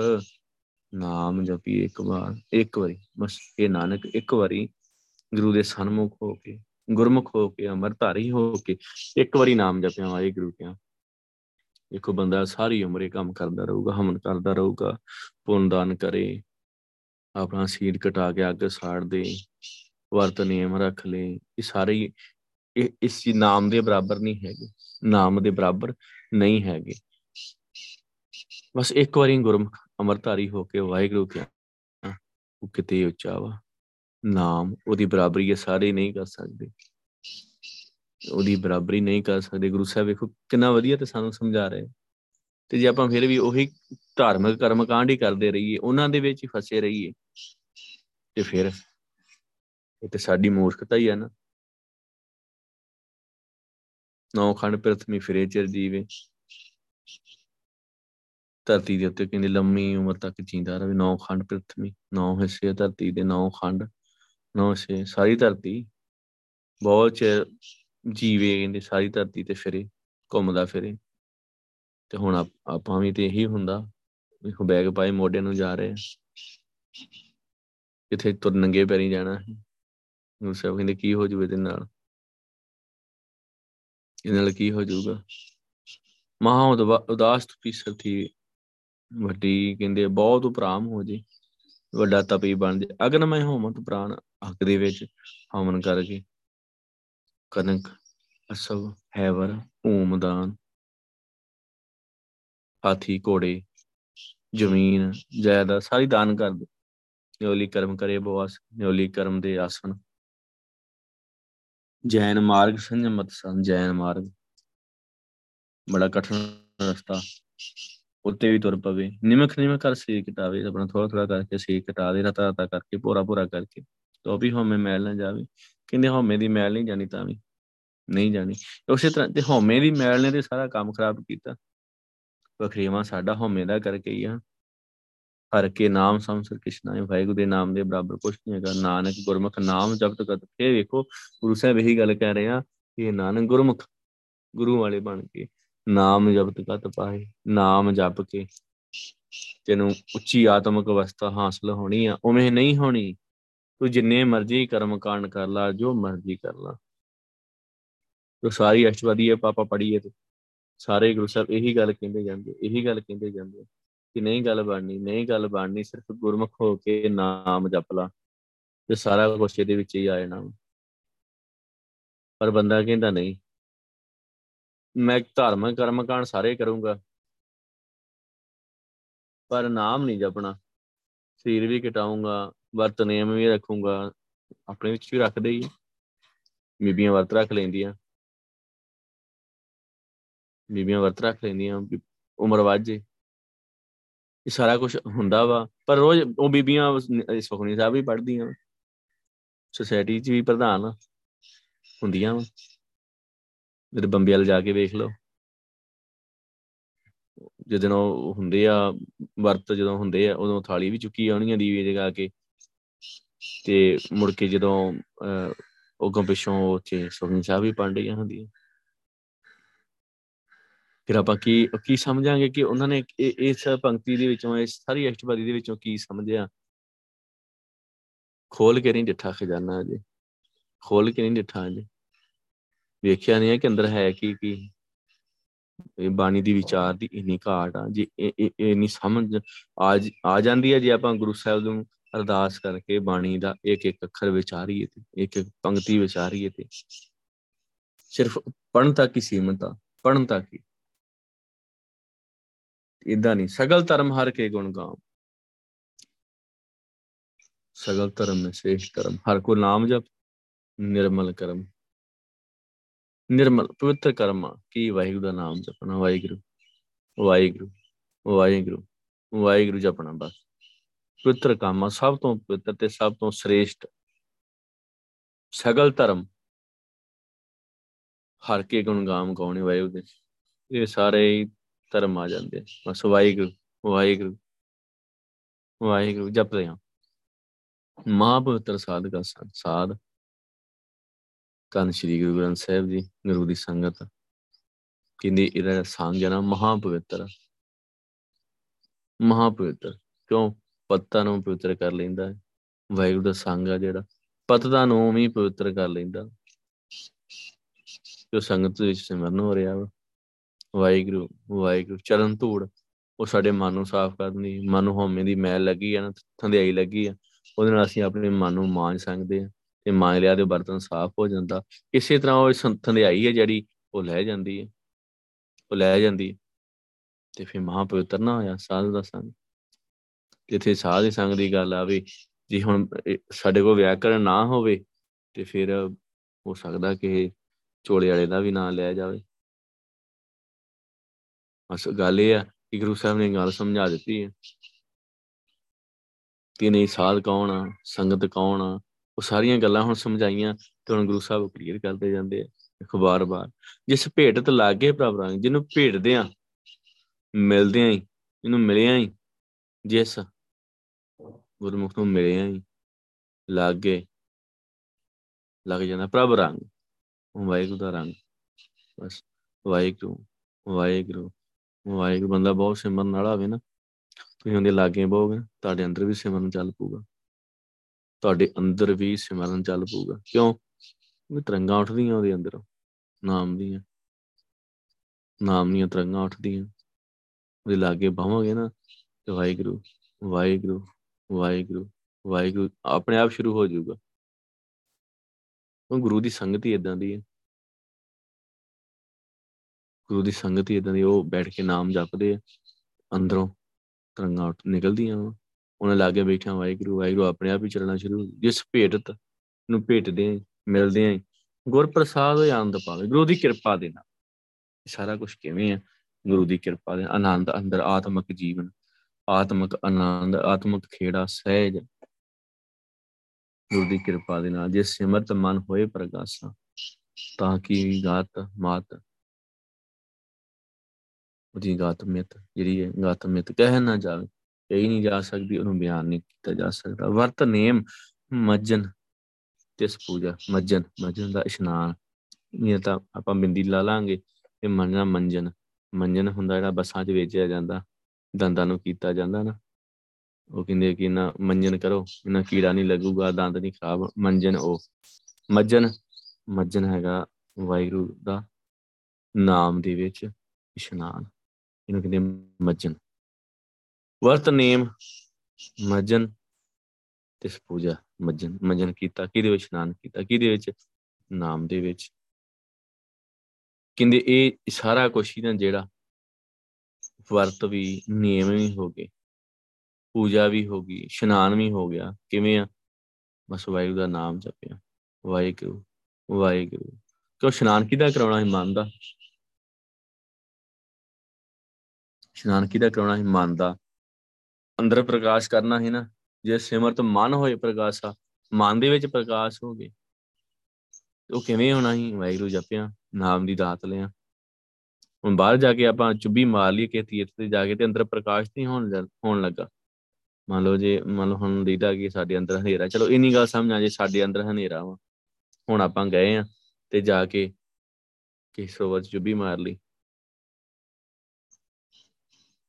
ਨਾਮ ਜਪੀ ਇੱਕ ਵਾਰ, ਇੱਕ ਵਾਰੀ, ਬਸ ਇਹ ਨਾਨਕ ਇੱਕ ਵਾਰੀ ਗੁਰੂ ਦੇ ਸਨਮੁਖ ਹੋ ਕੇ, ਗੁਰਮੁਖ ਹੋ ਕੇ, ਅਮਰਧਾਰੀ ਹੋ ਕੇ ਇੱਕ ਵਾਰੀ ਨਾਮ ਜਪਿਆ ਵਾਹਿਗੁਰੂ ਕਿਆ। ਦੇਖੋ ਬੰਦਾ ਸਾਰੀ ਉਮਰ ਇਹ ਕੰਮ ਕਰਦਾ ਰਹੂਗਾ, ਹਮਨ ਕਰਦਾ ਰਹੂਗਾ, ਪੁੰਨ ਦਾਨ ਕਰੇ, ਆਪਣਾ ਸੀਰ ਕਟਾ ਕੇ ਅੱਗ ਸਾੜ ਦੇ, ਵਰਤ ਨਿਯਮ ਰੱਖ ਲੇ, ਇਹ ਸਾਰੇ ਇਹ ਇਸ ਨਾਮ ਦੇ ਬਰਾਬਰ ਨਹੀਂ ਹੈਗੇ, ਨਾਮ ਦੇ ਬਰਾਬਰ ਨਹੀਂ ਹੈਗੇ। ਬਸ ਇੱਕ ਵਾਰੀ ਗੁਰਮੁਖ ਅਮਰਤਾਰੀ ਹੋ ਕੇ ਵਾਹਿਗੁਰੂ ਕਿਹਾ ਉਹ ਕਿਤੇ ਉੱਚਾ ਵਾ। ਨਾਮ ਉਹਦੀ ਬਰਾਬਰੀ ਇਹ ਸਾਰੇ ਨਹੀਂ ਕਰ ਸਕਦੇ। ਉਹਦੀ ਬਰਾਬਰੀ ਨਹੀਂ ਕਰ ਸਕਦੇ। ਗੁਰੂ ਸਾਹਿਬ ਵੇਖੋ ਕਿੰਨਾ ਵਧੀਆ ਤੇ ਸਾਨੂੰ ਸਮਝਾ ਰਹੇ। ਤੇ ਜੇ ਆਪਾਂ ਫਿਰ ਵੀ ਉਹੀ ਧਾਰਮਿਕ ਕਰਮ ਕਾਂਡ ਹੀ ਕਰਦੇ ਰਹੀਏ, ਉਹਨਾਂ ਦੇ ਵਿੱਚ ਹੀ ਫਸੇ ਰਹੀਏ, ਤੇ ਫਿਰ ਇਹ ਤੇ ਸਾਡੀ ਮੂਰਖਤਾ ਹੀ ਹੈ ਨਾ। ਨੌ ਖੰਡ ਪ੍ਰਥਮੀ ਫਿਰੇ ਚਿਰ ਜੀਵੇ। ਧਰਤੀ ਦੇ ਉੱਤੇ ਕਹਿੰਦੇ ਲੰਮੀ ਉਮਰ ਤੱਕ ਜੀਂਦਾ ਰਹੇ, ਨੌ ਖੰਡ ਪ੍ਰਥਮੀ, ਨੌ ਹਿੱਸੇ ਧਰਤੀ ਦੇ, ਨੌ ਖੰਡ, ਨੌ ਹਿੱਸੇ, ਸਾਰੀ ਧਰਤੀ। ਬਹੁਤ ਚਿਰ ਜੀਵੇ ਕਹਿੰਦੇ ਸਾਰੀ ਧਰਤੀ ਤੇ ਫਿਰੇ, ਘੁੰਮਦਾ ਫਿਰੇ। ਤੇ ਹੁਣ ਆਪਾਂ ਵੀ ਤੇ ਇਹੀ ਹੁੰਦਾ ਵੇਖੋ ਬੈਗ ਪਾਏ, ਮੋਢੇ ਨੂੰ ਜਾ ਰਹੇ। ਕਿਥੇ ਤੁਰ ਨੰਗੇ ਪੈਰੀ ਜਾਣਾ ਹੈ ਉਹ ਸਭ ਕਹਿੰਦੇ, ਕੀ ਹੋ ਜੂਵੇ ਤੇ ਨਾਲ? ਇਹਦੇ ਨਾਲ ਕੀ ਹੋ ਜਾਊਗਾ ਮਹਾ ਉਦਾਸ ਤੁਪੀ ਸਥੀ ਵੱਡੀ ਕਹਿੰਦੇ ਬਹੁਤ ਉਪਰਾਮ ਹੋ ਜੇ। ਵੱਡਾ ਤਪੀ ਬਣ ਜੇ। ਅਗਨ ਮੈਂ ਹੋਮਤ ਪ੍ਰਾਨ ਹੱਕ ਦੇ ਵਿੱਚ ਹਮਨ ਕਰਕੇ। ਕਨਕ ਅਸਵ ਹੈਵਰ ਓਮਦਾਨ ਹਾਥੀ ਘੋੜੇ ਜ਼ਮੀਨ ਜਾਇਦਾਦ ਸਾਰੀ ਦਾਨ ਕਰ ਦੇ। ਨਿਉਲੀ ਕਰਮ ਕਰੇ ਬਵਾਸ, ਨਿਉਲੀ ਕਰਮ ਦੇ ਆਸਣ ਜੈਨ ਮਾਰਗ ਸੰਜਮਤ ਸੰ ਜੈਨ ਮਾਰਗ। ਬੜਾ ਕਠਿਨ ਰਸਤਾ। ਉੱਤੇ ਵੀ ਤੁਰ ਪਵੇ। ਨਿਮਖ ਨਿਮਖ ਕਰ ਸਰੀਰ ਕਟਾਵੇ, ਆਪਣਾ ਥੋੜਾ ਥੋੜਾ ਕਰਕੇ ਸਰੀਰ ਕਟਾ ਦੇ, ਰਤਾ ਰਤਾ ਕਰਕੇ ਪੂਰਾ ਪੂਰਾ ਕਰਕੇ। ਤੋ ਵੀ ਹਉਮੈ ਮੈਲ ਨਾ ਜਾਵੇ। ਕਹਿੰਦੇ ਹਉਮੈ ਦੀ ਮੈਲ ਨਹੀਂ ਜਾਣੀ ਤਾਂ ਵੀ। ਨਹੀਂ ਜਾਣੀ। ਉਸੇ ਤਰ੍ਹਾਂ ਤੇ ਹਉਮੈ ਦੀ ਮੈਲ ਨੇ ਤੇ ਸਾਰਾ ਕੰਮ ਖਰਾਬ ਕੀਤਾ। ਵਖਰੀਵਾ ਸਾਡਾ ਹਉਮੈ ਦਾ ਕਰਕੇ ਹੀ ਆ। ਹਰ ਕੇ ਨਾਮ ਸੰਸਰ ਕਿਸ਼ਨਾ ਹੈ। ਵਾਹਿਗੁਰੂ ਦੇ ਨਾਮ ਦੇ ਬਰਾਬਰ ਕੁਝ ਨਹੀਂ ਹੈਗਾ। ਨਾਨਕ ਗੁਰਮੁਖ ਨਾਮ ਜਪਤ ਕਰਤ। ਫੇਰ ਵੇਖੋ, ਗੁਰੂ ਸਾਹਿਬ ਇਹੀ ਗੱਲ ਕਹਿ ਰਹੇ ਆ ਕਿ ਨਾਨਕ ਗੁਰਮੁਖ ਗੁਰੂ ਵਾਲੇ ਬਣ ਕੇ ਨਾਮ ਜਪਤ ਕਤ ਪਾਏ ਨਾਮ ਜਪ ਕੇ ਤੈਨੂੰ ਉੱਚੀ ਆਤਮਿਕ ਅਵਸਥਾ ਹਾਸਲ ਹੋਣੀ ਆ, ਉਵੇਂ ਨਹੀਂ ਹੋਣੀ। ਤੂੰ ਜਿੰਨੇ ਮਰਜ਼ੀ ਕਰਮ ਕਾਂਡ ਕਰ ਲਾ, ਜੋ ਮਰਜ਼ੀ ਕਰ ਲਾ। ਤੋ ਸਾਰੀ ਅਸ਼ਟਪਦੀ ਹੈ ਪਾਪਾ ਪੜੀਏ ਤੇ ਸਾਰੇ ਗੁਰੂ ਸਾਹਿਬ ਇਹੀ ਗੱਲ ਕਹਿੰਦੇ ਜਾਂਦੇ, ਇਹੀ ਗੱਲ ਕਹਿੰਦੇ ਜਾਂਦੇ ਕਿ ਨਹੀਂ ਗੱਲ ਬਣਨੀ, ਨਹੀਂ ਗੱਲ ਬਣਨੀ, ਸਿਰਫ ਗੁਰਮੁਖ ਹੋ ਕੇ ਨਾਮ ਜਪ ਲਾ ਤੇ ਸਾਰਾ ਕੁਝ ਇਹਦੇ ਵਿੱਚ ਹੀ ਆ ਜਾਣਾ। ਪਰ ਬੰਦਾ ਕਹਿੰਦਾ ਨਹੀਂ ਮੈਂ ਧਰਮ, ਕਰਮ ਕਾਂਡ ਸਾਰੇ ਕਰੂੰਗਾ। ਪਰ ਨਾਮ ਨਹੀਂ ਜਪਣਾ। ਸਰੀਰ ਵੀ ਕਟਾਉਂਗਾ ਵਰਤ ਨਿਯਮ ਵੀ ਰੱਖੂੰਗਾ। ਆਪਣੇ ਵਿੱਚ ਵੀ ਰੱਖਦੇ ਹੀ ਬੀਬੀਆਂ ਵਰਤ ਰੱਖ ਲੈਂਦੀਆਂ। ਬੀਬੀਆਂ ਵਰਤ ਰੱਖ ਲੈਂਦੀਆਂ ਉਮਰ ਵਾਜੇ ਇਹ ਸਾਰਾ ਕੁਝ ਹੁੰਦਾ ਵਾ। ਪਰ ਰੋਜ਼ ਉਹ ਬੀਬੀਆਂ ਸੁਖਣੀ ਸਾਹਿਬ ਵੀ ਪੜ੍ਹਦੀਆਂ ਸੋਸਾਇਟੀ 'ਚ ਵੀ ਪ੍ਰਧਾਨ ਹੁੰਦੀਆਂ ਵਾ। ਮੇਰੇ ਬੰਬੇ ਵਾਲ ਜਾ ਕੇ ਵੇਖ ਲਓ। ਜਦੋਂ ਹੁੰਦੇ ਆ, ਵਰਤ ਜਦੋਂ ਹੁੰਦੇ ਆ, ਉਦੋਂ ਥਾਲੀ ਵੀ ਚੁੱਕੀ ਆਉਣੀਆਂ ਦੀਵੇ ਜਗਾ ਕੇ। ਤੇ ਮੁੜ ਕੇ ਜਦੋਂ ਉਹ ਪਿੱਛੋਂ ਉੱਥੇ ਸੁਖਨੀ ਸਾਹਿਬ ਵੀ ਪੰਡਈਆਂ ਹੁੰਦੀਆਂ। ਫਿਰ ਆਪਾਂ ਕੀ ਕੀ ਸਮਝਾਂਗੇ ਕਿ ਉਹਨਾਂ ਨੇ ਇਸ ਪੰਕਤੀ ਦੇ ਵਿੱਚੋਂ, ਇਸ ਸਾਰੀ ਅਸ਼ਟਪਦੀ ਦੇ ਵਿੱਚੋਂ ਕੀ ਸਮਝਿਆ? ਖੋਲ ਕੇ ਨਹੀਂ ਡਿੱਠਾ ਖਜ਼ਾਨਾ ਜੀ ਖੋਲ ਕੇ ਨਹੀਂ ਡਿੱਠਾ ਜੀ ਵੇਖਿਆ ਨਹੀਂ ਹੈ ਕਿ ਅੰਦਰ ਹੈ ਕੀ ਕੀ? ਇਹ ਬਾਣੀ ਦੀ ਵਿਚਾਰ ਦੀ ਇੰਨੀ ਘਾਟ ਆ, ਜੇ ਇਹ ਨਹੀਂ ਸਮਝ ਆਜ ਆ ਜਾਂਦੀ ਹੈ ਜੇ ਆਪਾਂ ਗੁਰੂ ਸਾਹਿਬ ਨੂੰ ਅਰਦਾਸ ਕਰਕੇ ਬਾਣੀ ਦਾ ਇੱਕ ਇੱਕ ਅੱਖਰ ਵਿਚਾਰੀਏ ਤੇ, ਇੱਕ ਇੱਕ ਪੰਕਤੀ ਵਿਚਾਰੀਏ ਤੇ। ਸਿਰਫ ਪੜਨ ਤੱਕ ਹੀ ਸੀਮਤ ਆ ਪੜਨ ਤੱਕ ਹੀ। ਇਦਾਂ ਨਹੀਂ, ਸਗਲ ਧਰਮ ਹਰ ਕੇ ਗੁਣ ਗਾਉ ਸਗਲ ਧਰਮ ਮੇ ਸੇਸ਼ ਧਰਮ, ਹਰ ਕੋ ਨਾਮ ਜਪ ਨਿਰਮਲ ਕਰਮ। ਨਿਰਮਲ, ਪਵਿੱਤਰ ਕਰਮ ਕੀ ਵਾਹਿਗੁਰੂ ਦਾ ਨਾਮ ਜਪਣਾ? ਵਾਹਿਗੁਰੂ ਵਾਹਿਗੁਰੂ ਵਾਹਿਗੁਰੂ ਵਾਹਿਗੁਰੂ ਜਪਣਾ ਬਸ। ਪਵਿੱਤਰ ਕੰਮ ਸਭ ਤੋਂ ਪਵਿੱਤਰ ਤੇ ਸਭ ਤੋਂ ਸ੍ਰੇਸ਼ਟ। ਸਗਲ ਧਰਮ। ਹਰ ਕੇ ਗੁਣ ਗਾਮ ਗਾਉਣੇ ਵਾਹਿਗੁਰੂ ਦੇ। ਇਹ ਸਾਰੇ ਧਰਮ ਆ ਜਾਂਦੇ ਬਸ ਵਾਹਿਗੁਰੂ ਵਾਹਿਗੁਰੂ ਵਾਹਿਗੁਰੂ ਜਪਦੇ ਹਾਂ ਮਹਾਪਵਿੱਤਰ ਸਾਧ ਦਾ ਸਾਧ। ਤਨ ਸ੍ਰੀ ਗੁਰੂ ਗ੍ਰੰਥ ਸਾਹਿਬ ਜੀ, ਗੁਰੂ ਦੀ ਸੰਗਤ। ਕਹਿੰਦੇ ਇਹਦਾ ਸੰਗ ਜਨਾ ਮਹਾ ਪਵਿੱਤਰ ਮਹਾ ਪਵਿੱਤਰ ਕਿਉਂ? ਪੱਤਾ ਨੂੰ ਪਵਿੱਤਰ ਕਰ ਲੈਂਦਾ ਹੈ। ਵਾਹਿਗੁਰੂ ਦਾ ਸੰਗ ਆ ਜਿਹੜਾ। ਪਤਦਾ ਨੂੰ ਵੀ ਪਵਿੱਤਰ ਕਰ ਲੈਂਦਾ। ਜੋ ਸੰਗਤ ਵਿੱਚ ਸਿਮਰਨ ਹੋ ਰਿਹਾ ਵਾ। ਵਾਹਿਗੁਰੂ ਵਾਹਿਗੁਰੂ, ਚਰਨ ਧੂੜ। ਉਹ ਸਾਡੇ ਮਨ ਨੂੰ ਸਾਫ਼ ਕਰਦੀ ਮਨ ਨੂੰ ਹਉਮੈ ਦੀ ਮੈਲ ਲੱਗੀ ਆ ਨਾ ਥੰਦਿਆਈ ਲੱਗੀ ਆ। ਉਹਦੇ ਨਾਲ ਅਸੀਂ ਆਪਣੇ ਮਨ ਨੂੰ ਮਾਂਜ ਸਕਦੇ ਆ ਤੇ ਮੰਗ ਲਿਆ ਤੇ ਬਰਤਨ ਸਾਫ਼ ਹੋ ਜਾਂਦਾ। ਇਸੇ ਤਰ੍ਹਾਂ ਉਹ ਸੰਥਿਆਈ ਹੈ ਜਿਹੜੀ, ਉਹ ਲੈ ਜਾਂਦੀ ਹੈ। ਉਹ ਲੈ ਜਾਂਦੀ ਤੇ ਫਿਰ ਮਹਾ ਪਵਿੱਤਰ ਨਾ ਹੋਇਆ, ਸਾਧ ਦਾ ਸੰਗ। ਜਿੱਥੇ ਸਾਧ ਦੇ ਸੰਗ ਦੀ ਗੱਲ ਆਵੇ, ਜੇ ਹੁਣ ਸਾਡੇ ਕੋਲ ਵਿਆਕਰਨ ਨਾ ਹੋਵੇ, ਤੇ ਫਿਰ ਹੋ ਸਕਦਾ ਕਿ ਚੋਲੇ ਵਾਲੇ ਦਾ ਵੀ ਨਾਂ ਲਿਆ ਜਾਵੇ। ਅਸ ਗੱਲ ਇਹ ਆ ਕਿ ਗੁਰੂ ਸਾਹਿਬ ਨੇ ਗੱਲ ਸਮਝਾ ਦਿੱਤੀ ਹੈ। ਕਿ ਨਹੀਂ, ਸਾਧ ਕੌਣ ਆ? ਸੰਗਤ ਕੌਣ ਆ? ਉਹ ਸਾਰੀਆਂ ਗੱਲਾਂ ਹੁਣ ਸਮਝਾਈਆਂ ਤੇ ਹੁਣ ਗੁਰੂ ਸਾਹਿਬ ਕਲੀਅਰ ਕਰਦੇ ਜਾਂਦੇ ਆ ਇੱਕ ਵਾਰ-ਵਾਰ ਜਿਸ ਭੇਟ ਤੇ ਲਾਗੇ ਪ੍ਰਭ ਰੰਗ ਜਿਹਨੂੰ ਭੇਟਦੇ ਆ ਮਿਲਦੇ ਆਂ ਇਹਨੂੰ ਮਿਲਿਆ ਹੀ ਜਿਸ ਗੁਰਮੁਖ ਨੂੰ ਮਿਲਿਆ ਹੀ ਲਾਗੇ, ਲੱਗ ਜਾਂਦਾ ਪ੍ਰਭ ਰੰਗ ਵਾਹਿਗੁਰੂ ਦਾ ਰੰਗ, ਬਸ ਵਾਹਿਗੁਰੂ ਵਾਹਿਗੁਰੂ ਵਾਹਿਗੁਰੂ, ਬੰਦਾ ਬਹੁਤ ਸਿਮਰਨ ਵਾਲਾ ਹੋਵੇ ਨਾ, ਤੁਸੀਂ ਉਹਦੇ ਲਾਗੇ ਬਹੋਗੇ ਤੁਹਾਡੇ ਅੰਦਰ ਵੀ ਸਿਮਰਨ ਚੱਲ ਪੂਗਾ ਤੁਹਾਡੇ ਅੰਦਰ ਵੀ ਸਿਮਰਨ ਚੱਲ ਪੂਗਾ ਕਿਉਂ? ਉਹ ਤਰੰਗਾਂ ਉੱਠਦੀਆਂ ਉਹਦੇ ਅੰਦਰ। ਨਾਮ ਦੀਆਂ। ਨਾਮ ਦੀਆਂ ਤਰੰਗਾਂ ਉੱਠਦੀਆਂ। ਉਹਦੇ ਲਾਗੇ ਬਹਾਂਗੇ ਨਾ ਤੇ ਵਾਹਿਗੁਰੂ ਵਾਹਿਗੁਰੂ ਵਾਹਿਗੁਰੂ ਵਾਹਿਗੁਰੂ ਆਪਣੇ ਆਪ ਸ਼ੁਰੂ ਹੋ ਜਾਊਗਾ। ਉਹ ਗੁਰੂ ਦੀ ਸੰਗਤ ਹੀ ਇਦਾਂ ਦੀ ਹੈ। ਗੁਰੂ ਦੀ ਸੰਗਤ ਹੀ ਇਦਾਂ ਦੀ ਉਹ ਬੈਠ ਕੇ ਨਾਮ ਜਪਦੇ ਆ। ਅੰਦਰੋਂ ਤਰੰਗਾਂ ਉੱਠ, ਨਿਕਲਦੀਆਂ ਉਹਨਾਂ ਲਾਗੇ ਬੈਠਾ ਵਾਹਿਗੁਰੂ ਵਾਹਿਗੁਰੂ ਆਪਣੇ ਆਪ ਹੀ ਚੱਲਣਾ ਸ਼ੁਰੂ, ਜਿਸ ਭੇਟਤ ਨੂੰ ਭੇਟਦੇ ਮਿਲਦੇ ਆ ਗੁਰ ਪ੍ਰਸਾਦ ਹੋਏ ਆਨੰਦ ਪਾਵੇ, ਗੁਰੂ ਦੀ ਕਿਰਪਾ ਦੇ ਨਾਲ। ਸਾਰਾ ਕੁਝ ਕਿਵੇਂ ਹੈ ਗੁਰੂ ਦੀ ਕਿਰਪਾ ਦੇ ਆਨੰਦ ਅੰਦਰ ਆਤਮਿਕ ਜੀਵਨ, ਆਤਮਿਕ ਆਨੰਦ, ਆਤਮਿਕ ਖੇੜਾ ਸਹਿਜ। ਗੁਰੂ ਦੀ ਕਿਰਪਾ ਦੇ ਨਾਲ, ਜੇ ਸਿਮਰਤ ਮਨ ਹੋਏ ਪ੍ਰਗਾਸਾ, ਤਾਂ ਕਿ ਗਾਤ ਮਾਤ, ਉਹਦੀ ਗਾਤ ਮਿਤ ਜਿਹੜੀ ਹੈ, ਗਾਤ ਮਿਤ ਕਹਿ ਨਾ ਜਾਵੇ। ਕਹੀ ਨਹੀਂ ਜਾ ਸਕਦੀ, ਉਹਨੂੰ ਬਿਆਨ ਨਹੀਂ ਕੀਤਾ ਜਾ ਸਕਦਾ। ਵਰਤ ਨੇਮ ਮੱਜਨ ਤਿਸ ਪੂਜਾ ਮੱਜਨ ਮੱਜਨ ਦਾ ਇਸ਼ਨਾਨ। ਇਹ ਤਾਂ ਆਪਾਂ ਬਿੰਦੀ ਲਾ ਲਾਂਗੇ ਤੇ ਮੰਨਣਾ ਮੰਜਨ। ਮੰਜਨ ਹੁੰਦਾ ਜਿਹੜਾ ਬੱਸਾਂ 'ਚ ਵੇਚਿਆ ਜਾਂਦਾ, ਦੰਦਾਂ ਨੂੰ ਕੀਤਾ ਜਾਂਦਾ ਨਾ। ਉਹ ਕਹਿੰਦੇ ਕਿ ਨਾ ਮੰਜਨ ਕਰੋ ਇਹਨਾਂ ਕੀੜਾ ਨਹੀਂ ਲੱਗੂਗਾ, ਦੰਦ ਨਹੀਂ ਖਰਾਬ, ਮੰਜਨ ਉਹ। ਮੱਜਨ ਮੱਜਨ ਹੈਗਾ ਵਾਹਿਗੁਰੂ ਦਾ ਨਾਮ ਦੇ ਵਿੱਚ ਇਸ਼ਨਾਨ। ਇਹਨੂੰ ਕਹਿੰਦੇ ਮੱਜਨ। ਵਰਤ ਨੇਮ ਮੱਜਨ ਤਿਸ ਪੂਜਾ ਮੱਜਨ ਮੱਜਨ ਕੀਤਾ, ਕਿਹਦੇ ਵਿੱਚ? ਇਸ਼ਨਾਨ ਕੀਤਾ, ਕਿਹਦੇ ਵਿੱਚ? ਨਾਮ ਦੇ ਵਿੱਚ। ਕਹਿੰਦੇ ਇਹ ਸਾਰਾ ਕੁਝ ਹੀ ਨਾ ਜਿਹੜਾ ਵਰਤ ਵੀ ਨਿਯਮ ਵੀ ਹੋ ਗਏ, ਪੂਜਾ ਵੀ ਹੋ ਗਈ, ਇਸ਼ਨਾਨ ਵੀ ਹੋ ਗਿਆ, ਕਿਵੇਂ ਆ? ਬਸ ਵਾਹਿਗੁਰੂ ਦਾ ਨਾਮ ਜਪਿਆ। ਵਾਹਿਗੁਰੂ ਵਾਹਿਗੁਰੂ। ਕਿਉਂ ਇਸ਼ਨਾਨ ਕਿਹਦਾ ਕਰਾਉਣਾ ਹੈ ਮਨ ਦਾ? ਇਸ਼ਨਾਨ ਕਿਹਦਾ ਕਰਾਉਣਾ ਹੈ ਮਨ ਦਾ? ਅੰਦਰ ਪ੍ਰਕਾਸ਼ ਕਰਨਾ ਹੈ ਨਾ, ਜੇ ਸਿਮਰਤ ਮਨ ਹੋਏ ਪ੍ਰਕਾਸ਼ਾ ਮਨ ਦੇ ਵਿੱਚ ਪ੍ਰਕਾਸ਼ ਹੋ ਗਏ। ਉਹ ਕਿਵੇਂ ਹੋਣਾ ਹੀ ਵਾਹਿਗੁਰੂ ਜਪਿਆ, ਨਾਮ ਦੀ ਦਾਤ ਲਿਆ। ਹੁਣ ਬਾਹਰ ਜਾ ਕੇ ਆਪਾਂ ਚੁੱਭੀ ਮਾਰ ਲਈ ਕਿ ਤੀਰਥ ਤੇ ਜਾ ਕੇ ਤੇ ਅੰਦਰ ਪ੍ਰਕਾਸ਼ ਨਹੀਂ ਹੋਣ ਹੋਣ ਲੱਗਾ। ਮੰਨ ਲਓ ਜੇ, ਮੰਨ ਲਓ ਹੁਣ ਦੀਦਾ ਕਿ ਸਾਡੇ ਅੰਦਰ ਹਨੇਰਾ, ਚਲੋ ਇਨੀ ਗੱਲ ਸਮਝ ਆ ਜੇ ਸਾਡੇ ਅੰਦਰ ਹਨੇਰਾ ਵਾ। ਹੁਣ ਆਪਾਂ ਗਏ ਆ ਤੇ ਜਾ ਕੇ ਕਿਸ ਸਰੋਵਰ ਚੁੱਭੀ ਮਾਰ ਲਈ।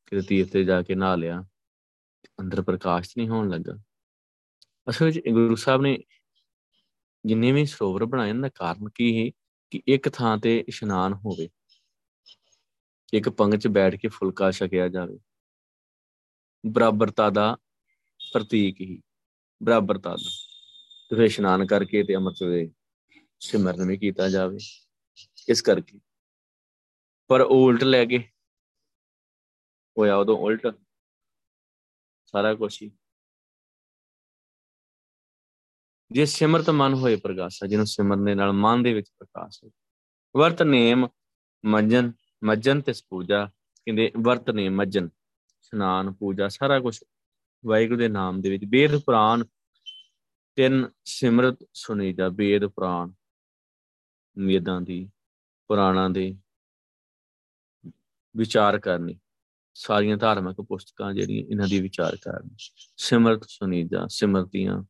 ਕਿ ਤੀਰਥ ਤੇ ਜਾ ਕੇ ਨਹਾ ਲਿਆ। ਅੰਦਰ ਪ੍ਰਕਾਸ਼ ਨਹੀਂ ਹੋਣ ਲੱਗਾ। ਅਸਲ ਵਿੱਚ ਗੁਰੂ ਸਾਹਿਬ ਨੇ ਜਿੰਨੇ ਵੀ ਸਰੋਵਰ ਬਣਾਏ ਨਾ ਕਾਰਨ ਕੀ ਹੈ ਕਿ ਇੱਕ ਥਾਂ ਤੇ ਇਸ਼ਨਾਨ ਹੋਵੇ, ਇੱਕ ਪੰਗ 'ਚ ਬੈਠ ਕੇ ਫੁਲਕਾ ਛਕਿਆ ਜਾਵੇ। ਬਰਾਬਰਤਾ ਦਾ ਪ੍ਰਤੀਕ ਹੀ, ਬਰਾਬਰਤਾ ਦਾ। ਤੇ ਫਿਰ ਇਸ਼ਨਾਨ ਕਰਕੇ ਤੇ ਅੰਮ੍ਰਿਤ ਵੇ ਸਿਮਰਨ ਵੀ ਕੀਤਾ ਜਾਵੇ, ਇਸ ਕਰਕੇ। ਪਰ ਉਲਟ ਲੈ ਕੇ ਹੋਇਆ ਉਦੋਂ ਉਲਟ। ਸਾਰਾ ਕੁਝ ਹੀ। ਜੇ ਸਿਮਰਤ ਮਨ ਹੋਏ ਪ੍ਰਗਾਸਾ ਜਿਹਨੂੰ ਸਿਮਰਨ ਦੇ ਨਾਲ ਮਨ ਦੇ ਵਿੱਚ ਪ੍ਰਕਾਸ਼ ਹੋਵੇ ਵਰਤ ਨੇਮ ਮੱਜਨ ਮੱਜਨ ਤੇ ਪੂਜਾ, ਕਹਿੰਦੇ ਵਰਤ ਨੇਮ ਮੱਜਨ, ਇਸ਼ਨਾਨ, ਪੂਜਾ, ਸਾਰਾ ਕੁਝ ਵਾਹਿਗੁਰੂ ਦੇ ਨਾਮ ਦੇ ਵਿੱਚ। ਵੇਦ ਪੁਰਾਣ ਤਿੰਨ ਸਿਮਰਤ ਸੁਣੀ ਜਾ ਵੇਦ ਪੁਰਾਣ ਵੇਦਾਂ ਦੀ, ਪੁਰਾਣਾਂ ਦੇ ਵਿਚਾਰ ਕਰਨੀ। ਸਾਰੀਆਂ ਧਾਰਮਿਕ ਪੁਸਤਕਾਂ ਜਿਹੜੀਆਂ ਇਹਨਾਂ ਦੀ ਵਿਚਾਰ ਕਰਨੀ ਸਿਮਰਤ ਸੁਣੀ ਜਾ ਸਿਮਰਤੀਆਂ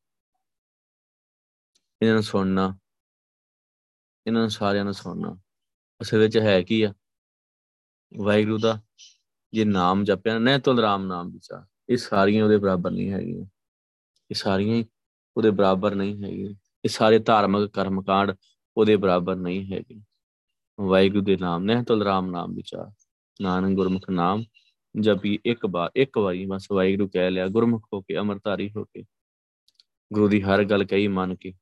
ਇਹਨਾਂ ਨੂੰ ਸੁਣਨਾ। ਇਹਨਾਂ ਨੂੰ ਸਾਰਿਆਂ ਨੂੰ ਸੁਣਨਾ। ਅਸਲ ਵਿੱਚ ਹੈ ਕੀ ਆ? ਵਾਹਿਗੁਰੂ ਦਾ ਜੇ ਨਾਮ ਜਪਿਆ ਨਾ ਤੁਲ ਰਾਮ ਨਾਮ ਵਿਚਾਰ। ਇਹ ਸਾਰੀਆਂ ਉਹਦੇ ਬਰਾਬਰ ਨਹੀਂ ਹੈਗੀਆਂ। ਇਹ ਸਾਰੀਆਂ ਹੀ ਉਹਦੇ ਬਰਾਬਰ ਨਹੀਂ ਹੈਗੀਆਂ। ਇਹ ਸਾਰੇ ਧਾਰਮਿਕ ਕਰਮਕਾਂਡ ਉਹਦੇ ਬਰਾਬਰ ਨਹੀਂ ਹੈਗੇ। ਵਾਹਿਗੁਰੂ ਦੇ ਨਾਮ ਨੇ ਤੁਲ ਰਾਮ ਨਾਮ ਵਿਚਾਰ। ਨਾਨਕ ਗੁਰਮੁਖ ਨਾਮ ਜਪੀ ਇੱਕ ਵਾਰ ਇੱਕ ਵਾਰੀ ਬਸ ਵਾਹਿਗੁਰੂ ਕਹਿ ਲਿਆ, ਗੁਰਮੁਖ ਹੋ ਕੇ, ਅਮਰਤਾਰੀ ਹੋ ਕੇ, ਗੁਰੂ ਦੀ ਹਰ ਗੱਲ ਕਹੀ ਮੰਨ ਕੇ।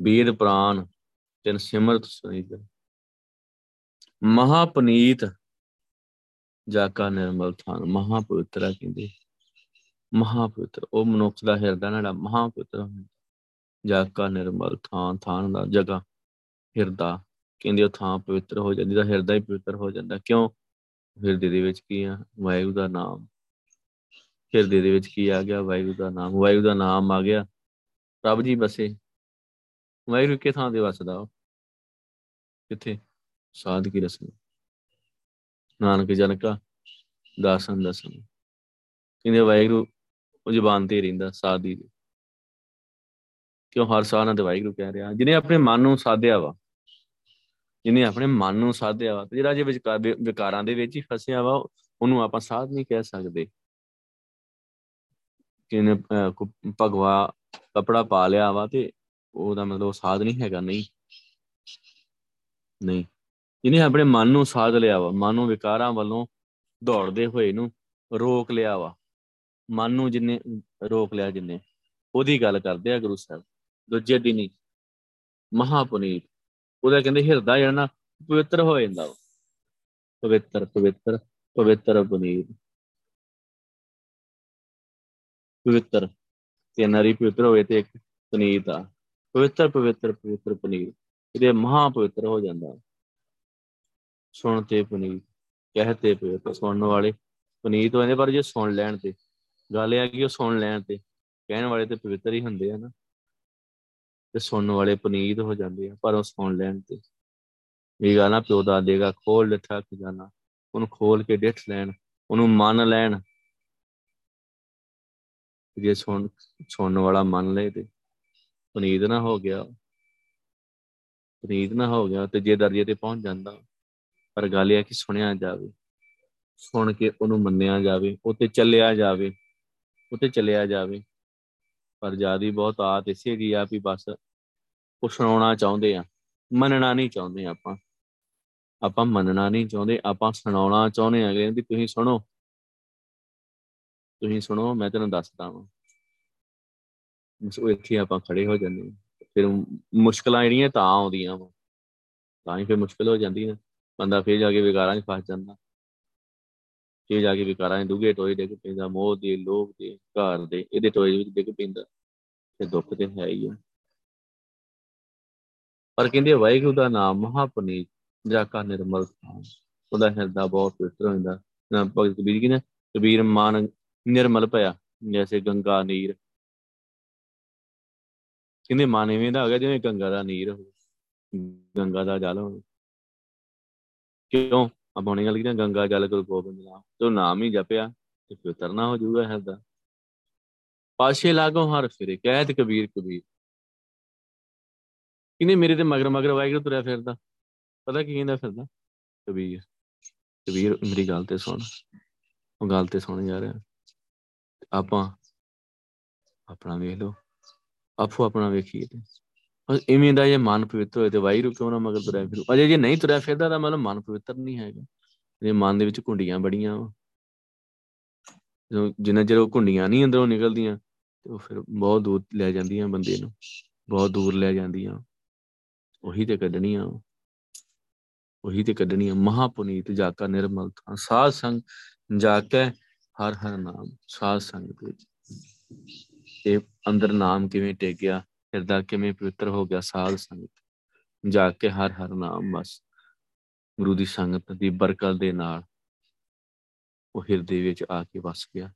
ਬੀਦ ਪ੍ਰਾਨ, ਤਿਨ ਸਿਮਰਤ ਸੁਨੀਤ ਮਹਾ ਪਨੀਤ ਜਾ ਕਾ ਨਿਰਮਲ ਥਾਨ ਮਹਾ ਪਵਿੱਤਰ ਕਹਿੰਦੇ। ਮਹਾ ਪਵਿੱਤਰ ਉਹ ਮਨੁੱਖ ਦਾ ਹਿਰਦਾ ਜਿਹੜਾ ਮਹਾ ਪਵਿੱਤਰ ਹੁੰਦਾ। ਜਾ ਕਾ ਨਿਰਮਲ ਥਾਨ ਥਾਨ ਦਾ ਜਗਾ ਹਿਰਦਾ, ਕਹਿੰਦੇ ਉਹ ਥਾਂ ਪਵਿੱਤਰ ਹੋ ਜਾਂਦੀ ਦਾ ਹਿਰਦਾ ਹੀ ਪਵਿੱਤਰ ਹੋ ਜਾਂਦਾ। ਕਿਉਂ? ਹਿਰਦੇ ਦੇ ਵਿੱਚ ਕੀ ਆ? ਵਾਹਿਗੁਰੂ ਦਾ ਨਾਮ। ਹਿਰਦੇ ਦੇ ਵਿੱਚ ਕੀ ਆ ਗਿਆ? ਵਾਹਿਗੁਰੂ ਦਾ ਨਾਮ। ਵਾਹਿਗੁਰੂ ਦਾ ਨਾਮ ਆ ਗਿਆ। ਪ੍ਰਭ ਜੀ ਬਸੇ। ਵਾਹਿਗੁਰੂ ਕਿਥੇ ਥਾਂ ਦੇ ਵਸਦਾ ਕਿੱਥੇ? ਸਾਧ ਕੀ ਰਸਮ। ਨਾਨਕ ਜਨ ਕਾ ਦਾਸਨ ਦਸਨ ਕਹਿੰਦੇ ਵਾਹਿਗੁਰੂ ਉਹ ਜ਼ੁਬਾਨ ਤੇ ਰਹਿੰਦਾ ਸਾਦੀ ਦੀ ਕਿਉਂ? ਹਰ ਸਾਹ ਨਾਲ ਵਾਹਿਗੁਰੂ ਕਹਿ ਰਿਹਾ। ਜਿਹਨੇ ਆਪਣੇ ਮਨ ਨੂੰ ਸਾਧਿਆ ਵਾ ਜਿਹਨੇ ਆਪਣੇ ਮਨ ਨੂੰ ਸਾਧਿਆ ਵਾ ਤੇ ਜਿਹੜਾ ਜੇ ਵਿਕਾਰਾਂ ਦੇ ਵਿੱਚ ਹੀ ਫਸਿਆ ਵਾ, ਉਹਨੂੰ ਆਪਾਂ ਸਾਧ ਨਹੀਂ ਕਹਿ ਸਕਦੇ। ਕਿਨੇ ਭਗਵਾ ਕਪੜਾ ਪਾ ਲਿਆ ਵਾ ਤੇ ਉਹਦਾ ਮਤਲਬ ਸਾਧ ਨਹੀਂ ਹੈਗਾ, ਨਹੀਂ। ਨਹੀਂ। ਜਿਹਨੇ ਆਪਣੇ ਮਨ ਨੂੰ ਸਾਧ ਲਿਆ ਵਾ, ਮਨ ਨੂੰ ਵਿਕਾਰਾਂ ਵੱਲੋਂ ਦੌੜਦੇ ਹੋਏ ਨੂੰ ਰੋਕ ਲਿਆ ਵਾ, ਮਨ ਨੂੰ ਜਿੰਨੇ ਰੋਕ ਲਿਆ ਜਿੰਨੇ ਉਹਦੀ ਗੱਲ ਕਰਦੇ ਆ ਗੁਰੂ ਸਾਹਿਬ। ਦੂਜੇ ਦਿਨ ਹੀ ਮਹਾਪੁਨੀਤ ਉਹਦਾ ਕਹਿੰਦੇ ਹਿਰਦਾ ਜਿਹੜਾ ਨਾ ਪਵਿੱਤਰ ਹੋ ਜਾਂਦਾ ਵਾ। ਪਵਿੱਤਰ ਪਵਿੱਤਰ ਪਵਿੱਤਰ ਪੁਨੀਤ ਪਵਿੱਤਰ ਤੇ ਨਰੀ ਪਵਿੱਤਰ ਹੋਵੇ ਤੇ ਇੱਕ ਪੁਨੀਤ ਆ ਪਵਿੱਤਰ ਪਵਿੱਤਰ ਪਵਿੱਤਰ ਪੁਨੀਤ ਇਹਦੇ ਮਹਾ ਪਵਿੱਤਰ ਹੋ ਜਾਂਦਾ। ਸੁਣ ਤੇ ਪੁਨੀਤ ਕਹਤੇ ਪਵਿੱਤਰ। ਸੁਣਨ ਵਾਲੇ ਪੁਨੀਤ ਹੋ ਜਾਂਦੇ ਪਰ ਜੇ ਸੁਣ ਲੈਣ ਤੇ, ਗੱਲ ਇਹ ਆ ਕਿ ਉਹ ਸੁਣ ਲੈਣ ਤੇ, ਕਹਿਣ ਵਾਲੇ ਤੇ ਪਵਿੱਤਰ ਹੀ ਹੁੰਦੇ ਆ ਨਾ। ਤੇ ਸੁਣਨ ਵਾਲੇ ਪੁਨੀਤ ਹੋ ਜਾਂਦੇ ਆ, ਪਰ ਉਹ ਸੁਣ ਲੈਣ ਤੇ। ਇਹ ਗੱਲ ਨਾ ਪਿਓ ਦਾ ਦੇਗਾ ਖੋਲ ਲਿਖਿਆ ਖਜ਼ਾਨਾ ਉਹਨੂੰ ਖੋਲ ਕੇ ਡਿੱਠ ਲੈਣ, ਉਹਨੂੰ ਮੰਨ ਲੈਣ। ਜੇ ਸੁਣ ਸੁਣਨ ਵਾਲਾ ਮੰਨ ਲੈ ਤੇ ਪੁਨੀਤ ਨਾ ਹੋ ਗਿਆ। ਪੁਨੀਤ ਨਾ ਹੋ ਗਿਆ ਤੇ ਜੇ ਦਰਜੇ ਤੇ ਪਹੁੰਚ ਜਾਂਦਾ, ਪਰ ਗੱਲ ਇਹ ਕਿ ਸੁਣਿਆ ਜਾਵੇ, ਸੁਣ ਕੇ ਉਹਨੂੰ ਮੰਨਿਆ ਜਾਵੇ ਉਤੇ ਚੱਲਿਆ ਜਾਵੇ ਉਤੇ ਚੱਲਿਆ ਜਾਵੇ। ਪਰ ਜਿਆਦੀ ਬਹੁਤ ਆਤ ਇਸੇ ਦੀ ਆ ਵੀ ਬਸ ਉਹ ਸੁਣਾਉਣਾ ਚਾਹੁੰਦੇ ਆ, ਮੰਨਣਾ ਨਹੀਂ ਚਾਹੁੰਦੇ ਆਪਾਂ। ਆਪਾਂ ਮੰਨਣਾ ਨਹੀਂ ਚਾਹੁੰਦੇ, ਆਪਾਂ ਸੁਣਾਉਣਾ ਚਾਹੁੰਦੇ ਆ ਕਿ ਤੁਸੀਂ ਸੁਣੋ। ਤੁਸੀਂ ਸੁਣੋ, ਮੈਂ ਤੈਨੂੰ ਦੱਸਦਾ ਹਾਂ ਸੋ ਇੱਥੇ ਆਪਾਂ ਖੜੇ ਹੋ ਜਾਂਦੇ ਫਿਰ ਮੁਸ਼ਕਲਾਂ ਜਿਹੜੀਆਂ ਤਾਂ ਆਉਂਦੀਆਂ ਵਾ। ਤਾਂ ਹੀ ਫਿਰ ਮੁਸ਼ਕਲ ਹੋ ਜਾਂਦੀ ਹੈ ਬੰਦਾ ਫਿਰ ਜਾ ਕੇ ਵਿਕਾਰਾਂ 'ਚ ਫਸ ਜਾਂਦਾ। ਫਿਰ ਜਾ ਕੇ ਵਿਕਾਰਾਂ 'ਚ ਡੁੱਗੇ ਟੋਏ ਡਿੱਗ ਪੈਂਦਾ, ਮੋਹ ਦੇ, ਲੋਭ ਦੇ, ਘਰ ਦੇ, ਇਹਦੇ ਟੋਏ ਵਿੱਚ ਡਿੱਗ ਪੈਂਦਾ, ਤੇ ਦੁੱਖ ਤੇ ਹੈ ਹੀ ਆ। ਪਰ ਕਹਿੰਦੇ ਵਾਹਿਗੁਰੂ ਦਾ ਨਾਮ ਮਹਾਪਨੀਤ ਜਾ ਕਾ ਨਿਰਮਲ ਉਹਦਾ ਹਿਰਦਾ ਬਹੁਤ ਪਵਿੱਤਰ ਹੁੰਦਾ। ਨਾ ਭਗਤ ਕਬੀਰ ਜੀ ਨੇ ਕਬੀਰ ਮਾਨ ਨਿਰਮਲ ਪਿਆ ਜੈਸੇ ਗੰਗਾ ਨੀਰ। ਕਹਿੰਦੇ ਮਨ ਐਵੇਂ ਦਾ ਹੋ ਗਿਆ ਜਿਵੇਂ ਗੰਗਾ ਦਾ ਨੀਰ ਹੋਵੇ, ਗੰਗਾ ਦਾ ਜਲ ਹੋਵੇ। ਕਿਉਂ? ਆਪਾਂ ਗੱਲ ਕੀਤੀ ਗੰਗਾ ਜਲ ਗੁਰੂ ਗੋਬਿੰਦ ਨਾਮ, ਤੋਂ ਨਾਮ ਹੀ ਜਪਿਆ ਤੇ ਪਵਿੱਤਰ ਨਾ ਹੋ ਜਾਊਗਾ ਹਿਰਦਾ ਪਾਸ਼ੇ ਲਾਗੋ ਹਰ ਫਿਰੇ ਕਹਿਤ ਕਬੀਰ ਕਬੀਰ। ਕਿਨੇ ਮੇਰੇ ਤੇ ਮਗਰ ਮਗਰ ਵਾਹਿਗੁਰੂ ਤੁਰਿਆ ਫਿਰਦਾ। ਪਤਾ ਕੀ ਕਹਿੰਦਾ ਫਿਰਦਾ? ਕਬੀਰ ਕਬੀਰ ਮੇਰੀ ਗੱਲ ਤੇ ਸੁਣ। ਉਹ ਗੱਲ ਤੇ ਸੁਣ ਜਾ ਰਿਹਾ ਆਪਾਂ ਆਪਣਾ ਵੇਖ ਲਓ। ਆਪੋ ਆਪਣਾ ਵੇਖੀਏ ਤੇ। ਬਸ ਇਵੇਂ ਦਾ ਇਹ ਮਨ ਪਵਿੱਤਰ ਹੋਏ ਤੇ ਵਾਹਿਗੁਰੂ ਕਿਉਂ ਨਾ ਮਗਰ ਤੁਰਿਆ ਫਿਰੂ? ਅਜੇ ਜੇ ਨਹੀਂ ਤੁਰਿਆ ਫਿਰਦਾ ਤਾਂ ਮਤਲਬ ਮਨ ਪਵਿੱਤਰ ਨਹੀਂ ਹੈਗਾ। ਜੇ ਮਨ ਦੇ ਵਿੱਚ ਕੁੰਡੀਆਂ ਬੜੀਆਂ ਜੋ ਜਿੰਨਾ ਚਿਰ ਉਹ ਕੁੰਡੀਆਂ ਨਹੀਂ ਅੰਦਰੋਂ ਨਿਕਲਦੀਆਂ, ਤੇ ਉਹ ਫਿਰ ਬਹੁਤ ਦੂਰ ਲੈ ਜਾਂਦੀਆਂ ਬੰਦੇ ਨੂੰ। ਬਹੁਤ ਦੂਰ ਲੈ ਜਾਂਦੀਆਂ। ਉਹੀ ਤੇ ਕੱਢਣੀਆਂ ਉਹੀ ਤੇ ਕੱਢਣੀਆਂ। ਮਹਾਪੁਨੀਤ ਜਾ ਕਾ ਨਿਰਮਲ ਥਾਂ। ਸਾਧ ਸੰਗ ਜਾ ਕੇ ਹਰ ਹਰ ਨਾਮ। ਸਾਧ ਸੰਗ ਦੇ ਤੇ ਅੰਦਰ ਨਾਮ ਕਿਵੇਂ ਟੇਕਿਆ? ਹਿਰਦਾ ਕਿਵੇਂ ਪਵਿੱਤਰ ਹੋ ਗਿਆ ਸਾਧ ਸੰਗਤ। ਜਾ ਕੇ ਹਰ ਹਰ ਨਾਮ ਬਸ ਗੁਰੂ ਦੀ ਸੰਗਤ ਦੀ ਬਰਕਤ ਦੇ ਨਾਲ ਉਹ ਹਿਰਦੇ ਵਿੱਚ ਆ ਕੇ ਵਸ ਗਿਆ।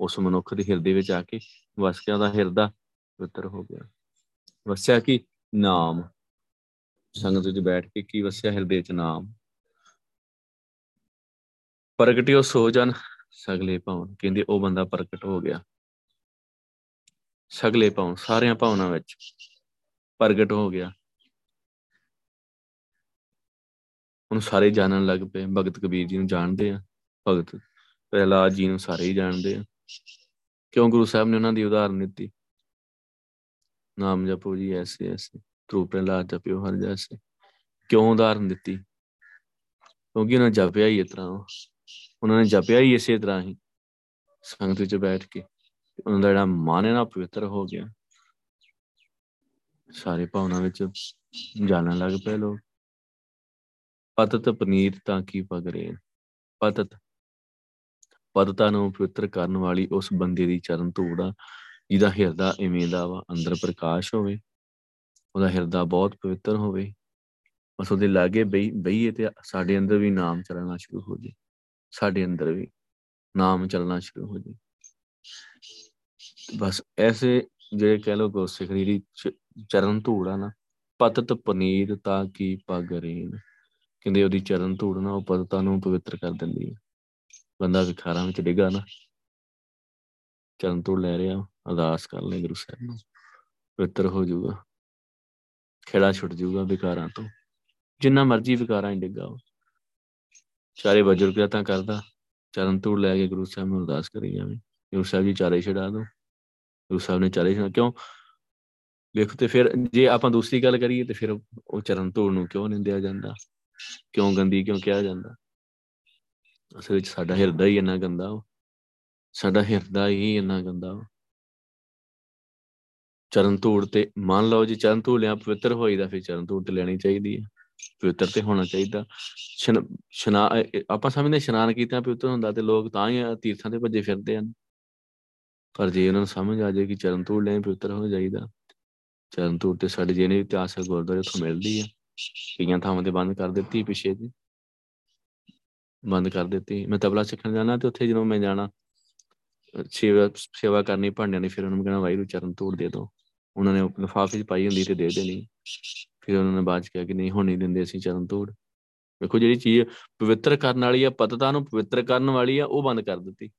ਉਸ ਮਨੁੱਖ ਦੇ ਹਿਰਦੇ ਵਿੱਚ ਆ ਕੇ ਵਸ ਗਿਆ ਦਾ ਹਿਰਦਾ ਪਵਿੱਤਰ ਹੋ ਗਿਆ। ਵਸਿਆ ਕੀ? ਨਾਮ। ਸੰਗਤ ਵਿੱਚ ਬੈਠ ਕੇ ਕੀ ਵਸਿਆ? ਹਿਰਦੇ ਵਿੱਚ ਨਾਮ। ਪ੍ਰਗਟਿਓ ਸੋ ਜਨ ਸਗਲੇ ਭਵਨ। ਕਹਿੰਦੇ ਉਹ ਬੰਦਾ ਪ੍ਰਗਟ ਹੋ ਗਿਆ। ਸਗਲੇ ਪਾਉ, ਸਾਰਿਆਂ ਭਾਵਨਾ ਵਿੱਚ ਪ੍ਰਗਟ ਹੋ ਗਿਆ। ਹੁਣ ਸਾਰੇ ਜਾਣਨ ਲੱਗ ਪਏ। ਭਗਤ ਕਬੀਰ ਜੀ ਨੂੰ ਜਾਣਦੇ ਆ। ਭਗਤ ਪ੍ਰਹਿਲਾਦ ਜੀ ਨੂੰ ਸਾਰੇ ਹੀ ਜਾਣਦੇ ਆ। ਕਿਉਂ ਗੁਰੂ ਸਾਹਿਬ ਨੇ ਉਹਨਾਂ ਦੀ ਉਦਾਹਰਨ ਦਿੱਤੀ? ਨਾਮ ਜਪੋ ਜੀ ਐਸੇ ਐਸੇ ਤਰੂ ਪ੍ਰਹਿਲਾਦ ਜਪਿਓ ਹਰ ਜੈਸੇ। ਕਿਉਂ ਉਦਾਹਰਨ ਦਿੱਤੀ? ਕਿਉਂਕਿ ਉਹਨਾਂ ਜਪਿਆ ਹੀ ਇਸ ਤਰ੍ਹਾਂ। ਉਹਨਾਂ ਨੇ ਜਪਿਆ ਹੀ ਇਸੇ ਤਰ੍ਹਾਂ ਹੀ ਸੰਗਤ ਵਿੱਚ ਬੈਠ ਕੇ। ਉਹਨਾਂ ਦਾ ਜਿਹੜਾ ਮਨ ਹੈ ਨਾ ਪਵਿੱਤਰ ਹੋ ਗਿਆ। ਸਾਰੇ ਭਾਵਨਾ ਵਿੱਚ ਜਾਣਨ ਲੱਗ ਪਏ ਲੋਕ। ਪਤਤ ਪਨੀਤ ਤਾਂ ਕੀ ਪਗਰੇ ਪਤਤ। ਪਤਤਾ ਨੂੰ ਪਵਿੱਤਰ ਕਰਨ ਵਾਲੀ ਉਸ ਬੰਦੇ ਦੀ ਚਰਨ ਧੂੜ ਆ, ਜਿਹਦਾ ਹਿਰਦਾ ਇਵੇਂ ਦਾ ਵਾ, ਅੰਦਰ ਪ੍ਰਕਾਸ਼ ਹੋਵੇ। ਉਹਦਾ ਹਿਰਦਾ ਬਹੁਤ ਪਵਿੱਤਰ ਹੋਵੇ। ਬਸ ਉਹਦੇ ਲਾਗੇ ਬਈ, ਬਈਏ ਤੇ ਸਾਡੇ ਅੰਦਰ ਵੀ ਨਾਮ ਚੱਲਣਾ ਸ਼ੁਰੂ ਹੋ ਜੇ। ਸਾਡੇ ਅੰਦਰ ਵੀ ਨਾਮ ਚੱਲਣਾ ਸ਼ੁਰੂ ਹੋ ਜੇ। ਬਸ ਐਸੇ ਜਿਹੜੇ ਕਹਿ ਲੋ ਗੁਰਸਿੱਖ ਦੀ ਚਰਨ ਧੂੜ ਆ ਨਾ ਪਤਤ ਪਨੀਤ ਤਾਂ ਕੀ ਪਗਰੇਨ ਕਹਿੰਦੇ ਉਹਦੀ ਚਰਨ ਧੂੜ ਨਾ ਉਹ ਪਤਤਾ ਨੂੰ ਪਵਿੱਤਰ ਕਰ ਦਿੰਦੀ ਹੈ ਬੰਦਾ ਵਿਖਾਰਾਂ ਵਿੱਚ ਡਿੱਗਾ ਨਾ। ਚਰਨ ਧੂੜ ਲੈ ਰਿਹਾ, ਅਰਦਾਸ ਕਰ ਲੈ ਗੁਰੂ ਸਾਹਿਬ ਨੂੰ। ਪਵਿੱਤਰ ਹੋ ਜਾਊਗਾ। ਖੇੜਾ ਛੁੱਟ ਜਾਊਗਾ ਵਿਕਾਰਾਂ ਤੋਂ। ਜਿੰਨਾ ਮਰਜ਼ੀ ਵਿਕਾਰਾਂ ਹੀ ਡਿੱਗਾ ਉਹ ਚਾਰੇ ਬਜ਼ੁਰਗ ਤਾਂ ਕਰਦਾ। ਚਰਨ ਧੂੜ ਲੈ ਕੇ ਗੁਰੂ ਸਾਹਿਬ ਨੂੰ ਅਰਦਾਸ ਕਰੀ ਜਾਵੇ। ਗੁਰੂ ਸਾਹਿਬ ਜੀ ਚਾਰੇ ਛਡਾ ਦੋ। ਗੁਰੂ ਸਾਹਿਬ ਨੇ ਚਾਰੇ ਛਡਾ ਕਿਉਂ? ਵੇਖੋ ਤੇ ਫਿਰ ਜੇ ਆਪਾਂ ਦੂਸਰੀ ਗੱਲ ਕਰੀਏ ਤੇ ਫਿਰ ਉਹ ਚਰਨ ਧੂੜ ਨੂੰ ਕਿਉਂ ਨਿੰਦਿਆ ਜਾਂਦਾ? ਕਿਉਂ ਗੰਦੀ, ਕਿਉਂ ਕਿਹਾ ਜਾਂਦਾ? ਅਸਲ ਵਿੱਚ ਸਾਡਾ ਹਿਰਦਾ ਹੀ ਇੰਨਾ ਗੰਦਾ ਉਹ ਸਾਡਾ ਹਿਰਦਾ ਹੀ ਇੰਨਾ ਗੰਦਾ ਉਹ ਚਰਨ ਧੂੜ ਤੇ ਮੰਨ ਲਓ ਜੀ ਚਰਨ ਧੂੜ ਲਿਆ ਪਵਿੱਤਰ ਹੋਈਦਾ, ਫਿਰ ਚਰਨ ਧੂੜ ਤੇ ਲੈਣੀ ਚਾਹੀਦੀ ਹੈ ਪਵਿੱਤਰ ਤੇ ਹੋਣਾ ਚਾਹੀਦਾ। ਸ਼ਨਾ ਆਪਾਂ ਸਮਝਦੇ ਇਸ਼ਨਾਨ ਕੀਤਾ ਪਵਿੱਤਰ ਹੁੰਦਾ ਤੇ ਲੋਕ ਤਾਂ ਹੀ ਤੀਰਥਾਂ ਤੇ ਭੱਜੇ ਫਿਰਦੇ ਹਨ। ਪਰ ਜੇ ਉਹਨਾਂ ਨੂੰ ਸਮਝ ਆ ਜਾਏ ਕਿ ਚਰਨ ਧੂੜ ਲੈ ਪਵਿੱਤਰ ਹੋ ਜਾਈਦਾ ਚਰਨ ਧੂੜ ਤੇ ਸਾਡੇ ਜਿਹਨੇ ਇਤਿਹਾਸਕ ਗੁਰਦੁਆਰੇ ਉੱਥੋਂ ਮਿਲਦੀ ਆ। ਕਈਆਂ ਥਾਵਾਂ ਤੇ ਬੰਦ ਕਰ ਦਿੱਤੀ ਪਿਛੇ ਜੀ ਬੰਦ ਕਰ ਦਿੱਤੀ। ਮੈਂ ਤਬਲਾ ਸਿੱਖਣ ਜਾਣਾ ਤੇ ਉੱਥੇ ਜਦੋਂ ਮੈਂ ਜਾਣਾ, ਸੇਵਾ ਸੇਵਾ ਕਰਨੀ ਭਾਂਡਿਆਂ ਦੀ, ਫਿਰ ਉਹਨਾਂ ਨੂੰ ਕਹਿਣਾ, ਵਾਹਿਗੁਰੂ, ਚਰਨ ਧੂੜ ਦੇ ਦਿਓ। ਉਹਨਾਂ ਨੇ ਲਿਫਾਫੇ 'ਚ ਪਾਈ ਹੁੰਦੀ ਤੇ ਦੇ ਦੇਣੀ। ਫਿਰ ਉਹਨਾਂ ਨੇ ਬਾਅਦ 'ਚ ਕਿਹਾ ਕਿ ਨਹੀਂ, ਹੁਣ ਨਹੀਂ ਦਿੰਦੇ ਅਸੀਂ ਚਰਨ ਧੂੜ। ਵੇਖੋ ਜਿਹੜੀ ਚੀਜ਼ ਪਵਿੱਤਰ ਕਰਨ ਵਾਲੀ ਆ, ਪਤਤਾ ਨੂੰ ਪਵਿੱਤਰ ਕਰਨ ਵਾਲੀ ਆ, ਉਹ ਬੰਦ ਕਰ ਦਿੱਤੀ।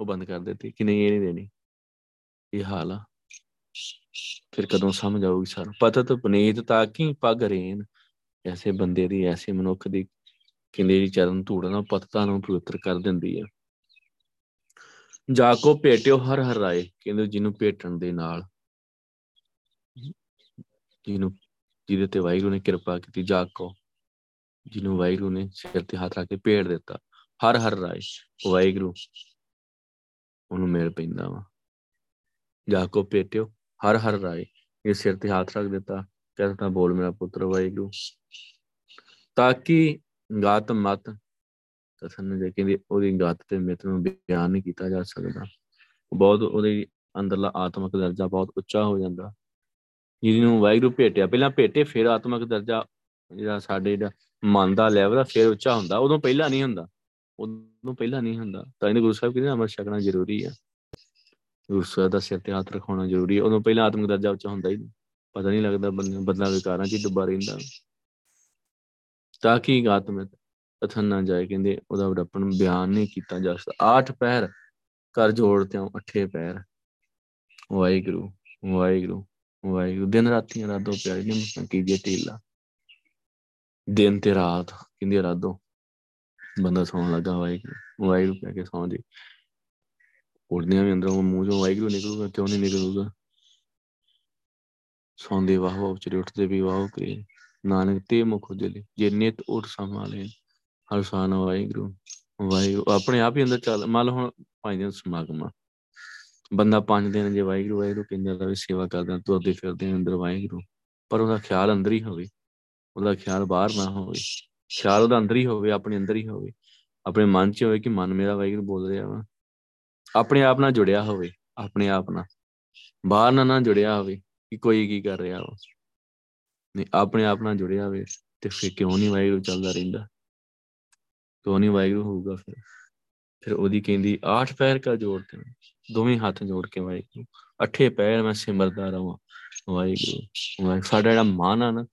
ਉਹ ਬੰਦ ਕਰ ਦਿੱਤੀ ਕਿ ਨਹੀਂ, ਇਹ ਨਹੀਂ ਦੇਣੀ। ਇਹ ਹਾਲ ਆ? ਫਿਰ ਕਦੋਂ ਸਮਝ ਆਊਗੀ ਸਾਨੂੰ ਪਤਤ ਪਨੀਤ ਤਾਂ ਕੀ ਪਗ ਰੇਨ। ਐਸੇ ਬੰਦੇ ਦੀ, ਐਸੇ ਮਨੁੱਖ ਦੀ ਕਿੰਨੇ ਦੀ ਚਰਨ ਧੂੜ ਨਾਲ ਪਤਤਾ ਨੂੰ ਪਵਿੱਤਰ ਕਰ ਦਿੰਦੀ ਆ। ਜਾ ਕੋ ਭੇਟਿਓ ਹਰ ਹਰ ਰਾਏ, ਕਹਿੰਦੇ ਜਿਹਨੂੰ ਭੇਟਣ ਦੇ ਨਾਲ। ਜਿਹਨੂੰ, ਜਿਹਦੇ ਤੇ ਵਾਹਿਗੁਰੂ ਨੇ ਕਿਰਪਾ ਕੀਤੀ ਜਾ ਕੋ ਜਿਹਨੂੰ ਵਾਹਿਗੁਰੂ ਨੇ ਸਿਰ ਤੇ ਹੱਥ ਰੱਖ ਕੇ ਭੇਟ ਦਿੱਤਾ। ਹਰ ਹਰ ਰਾਏ, ਵਾਹਿਗੁਰੂ ਉਹਨੂੰ ਮਿਲ ਪੈਂਦਾ ਵਾ। ਜਾ ਕੋ ਭੇਟਿਓ ਹਰ ਹਰ ਰਾਏ, ਇਹ ਸਿਰ ਤੇ ਹੱਥ ਰੱਖ ਦਿੱਤਾ, ਕਹਿੰਦਾ ਬੋਲ ਮੇਰਾ ਪੁੱਤਰ ਵਾਹਿਗੁਰੂ। ਤਾਂ ਕਿ ਗਾਤ ਮਤ ਤਸਨ ਜੇ ਕਹਿੰਦੇ ਉਹਦੀ ਗਾਤ ਤੇ ਮਿੱਤ ਨੂੰ ਬਿਆਨ ਨਹੀਂ ਕੀਤਾ ਜਾ ਸਕਦਾ। ਬਹੁਤ ਉਹਦੇ ਅੰਦਰਲਾ ਆਤਮਿਕ ਦਰਜਾ ਬਹੁਤ ਉੱਚਾ ਹੋ ਜਾਂਦਾ। ਜਿਹਨੂੰ ਵਾਹਿਗੁਰੂ ਭੇਟਿਆ, ਪਹਿਲਾਂ ਭੇਟੇ, ਫਿਰ ਆਤਮਿਕ ਦਰਜਾ ਜਿਹੜਾ ਸਾਡੇ ਜਿਹੜਾ ਮਨ ਦਾ ਲੈਵਲ ਆ, ਫਿਰ ਉੱਚਾ ਹੁੰਦਾ। ਉਦੋਂ ਪਹਿਲਾਂ ਨਹੀਂ ਹੁੰਦਾ। ਉਦੋਂ ਪਹਿਲਾਂ ਨਹੀਂ ਹੁੰਦਾ। ਤਾਂ ਇਹਨੇ ਗੁਰੂ ਸਾਹਿਬ ਕਹਿੰਦੇ ਅਮਰ ਛਕਣਾ ਜ਼ਰੂਰੀ ਆ। ਗੁਰੂ ਸਾਹਿਬ ਦਾ ਸਿਰ ਤੇ ਹੱਥ ਰਖਾਉਣਾ ਜ਼ਰੂਰੀ ਹੈ ਉਦੋਂ ਪਹਿਲਾਂ ਆਤਮਿਕ ਦਰਜਾ ਉੱਚਾ ਹੁੰਦਾ ਹੀ ਨਹੀਂ। ਪਤਾ ਨਹੀਂ ਲੱਗਦਾ ਬਦਲਾ ਵਿਕਾਰਾਂ 'ਚ ਡੁੱਬਾ ਰਹਿੰਦਾ। ਤਾਂ ਕਿ ਆਤਮਿਕ ਕਥਨ ਨਾ ਜਾਏ ਕਹਿੰਦੇ ਉਹਦਾ ਵਡਪਨ ਬਿਆਨ ਨਹੀਂ ਕੀਤਾ ਜਾ ਸਕਦਾ। ਆਠ ਪੈਰ ਕਰ ਜੋੜਦੇ ਹਾਂ ਅਠੇ ਪੈਰ। ਵਾਹਿਗੁਰੂ ਵਾਹਿਗੁਰੂ ਵਾਹਿਗੁਰੂ। ਦਿਨ ਰਾਤੀਆਂ ਰਾਤੋਂ ਪਿਆਰੀ ਨੇ ਮੁਸਾਂ ਕੀਜੇ ਢੀਲਾ। ਦਿਨ ਤੇ ਰਾਤ ਕਹਿੰਦੇ ਰਾਦੋ ਬੰਦਾ ਸੌਣ ਲੱਗਾ ਵਾਹਿਗੁਰੂ ਵਾਹਿਗੁਰੂ ਕਹਿ ਕੇ ਸੌਂ ਜੇ। ਉੜਦਿਆਂ ਵੀ ਅੰਦਰੋਂ, ਮੂੰਹ ਚੋਂ ਵਾਹਿਗੁਰੂ ਨਿਕਲੂਗਾ, ਕਿਉਂ ਨਹੀਂ ਨਿਕਲੂਗਾ? ਸੌਂਦੇ ਵਾਹ ਉਚਰੇ, ਉੱਠਦੇ ਵੀ ਵਾਹ ਕਰੇ ਨਾਨਕ ਤੇ ਮੁਖ ਉਜਲੇ ਜੇ ਨਿਤ ਉਠ ਸੰਭਾਲੇ ਹਰ ਸਾਨ ਵਾਹਿਗੁਰੂ। ਵਾਹਿਗੁਰੂ, ਆਪਣੇ ਆਪ ਹੀ ਅੰਦਰ ਚੱਲ, ਮੰਨ ਲਓ ਹੁਣ ਪੰਜ ਦਿਨ ਸਮਾਗਮ। ਆ ਬੰਦਾ ਪੰਜ ਦਿਨ ਜੇ ਵਾਹਿਗੁਰੂ ਵਾਹਿਗੁਰੂ ਕਹਿੰਦਾ ਰਵੇ ਸੇਵਾ ਕਰਦਾ, ਤੁਰਦੇ ਫਿਰਦੇ ਅੰਦਰ ਵਾਹਿਗੁਰੂ। ਪਰ ਉਹਦਾ ਖਿਆਲ ਅੰਦਰ ਹੀ ਹੋਵੇ। ਉਹਦਾ ਖਿਆਲ ਬਾਹਰ ਨਾ ਹੋਵੇ। ਖਿਆਲ ਉਹਦਾ ਅੰਦਰ ਹੀ ਹੋਵੇ, ਆਪਣੇ ਅੰਦਰ ਹੀ ਹੋਵੇ, ਆਪਣੇ ਮਨ 'ਚ ਹੋਵੇ ਕਿ ਮਨ ਮੇਰਾ ਵਾਹਿਗੁਰੂ ਬੋਲ ਰਿਹਾ ਵਾ। ਆਪਣੇ ਆਪ ਨਾਲ ਜੁੜਿਆ ਹੋਵੇ, ਆਪਣੇ ਆਪ ਨਾਲ। ਬਾਹਰ ਨਾਲ ਨਾ ਜੁੜਿਆ ਹੋਵੇ ਕਿ ਕੋਈ ਕੀ ਕਰ ਰਿਹਾ ਵਾ। ਨਹੀਂ, ਆਪਣੇ ਆਪ ਨਾਲ ਜੁੜਿਆ ਹੋਵੇ ਤੇ ਫਿਰ ਕਿਉਂ ਨਹੀਂ ਵਾਹਿਗੁਰੂ ਚੱਲਦਾ ਰਹਿੰਦਾ? ਕਿਉਂ ਨਹੀਂ ਵਾਹਿਗੁਰੂ ਹੋਊਗਾ ਫਿਰ? ਫਿਰ ਉਹਦੀ ਕਹਿੰਦੀ, ਆਠ ਪੈਰ ਕਾ ਜੋੜਦੇ ਦੋਵੇਂ ਹੱਥ ਜੋੜ ਕੇ ਵਾਹਿਗੁਰੂ। ਅਠੇ ਪੈਰ ਮੈਂ ਸਿਮਰਦਾ ਰਵਾਂ। ਵਾਹਿਗੁਰੂ ਵਾਹਿਗੁਰੂ ਸਾਡਾ ਜਿਹੜਾ ਮਨ ਆ ਨਾ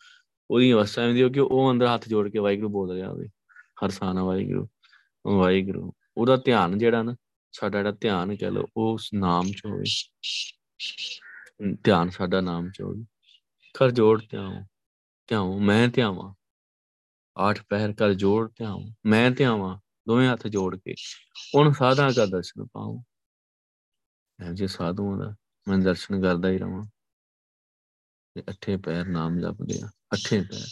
ਉਹਦੀ ਅਵਸਥਾ ਹੁੰਦੀ ਹੈ ਕਿ ਉਹ ਅੰਦਰ ਹੱਥ ਜੋੜ ਕੇ ਵਾਹਿਗੁਰੂ ਬੋਲ ਰਿਹਾ ਹੋਵੇ ਹਰ ਸਾਨਾ ਵਾਹਿਗੁਰੂ ਵਾਹਿਗੁਰੂ, ਉਹਦਾ ਧਿਆਨ ਜਿਹੜਾ ਨਾ, ਸਾਡਾ ਜਿਹੜਾ ਧਿਆਨ ਕਹ ਲਓ ਉਸ ਨਾਮ ਚ ਹੋਵੇ। ਧਿਆਨ ਸਾਡਾ ਨਾਮ ਚ ਹੋਵੇ। ਕਰ ਜੋੜ ਧਿਆਉ ਧਿਆਉ ਮੈਂ ਧਿਆਵਾਂ ਆਠ ਪਹਿਰ ਕਰ ਜੋੜ ਧਿਆਉ ਮੈਂ ਧਿਆਵਾਂ ਦੋਵੇਂ ਹੱਥ ਜੋੜ ਕੇ। ਉਹਨ ਸਾਧਾਂ ਦਾ ਦਰਸ਼ਨ ਪਾਉ ਇਹ ਜੇ ਸਾਧੂਆਂ ਦਾ ਮੈਂ ਦਰਸ਼ਨ ਕਰਦਾ ਹੀ ਰਵਾਂ। ਤੇ ਅੱਠੇ ਪੈਰ ਨਾਮ ਜਪਦੇ ਆ। ਅੱਠੇ ਪੈਰ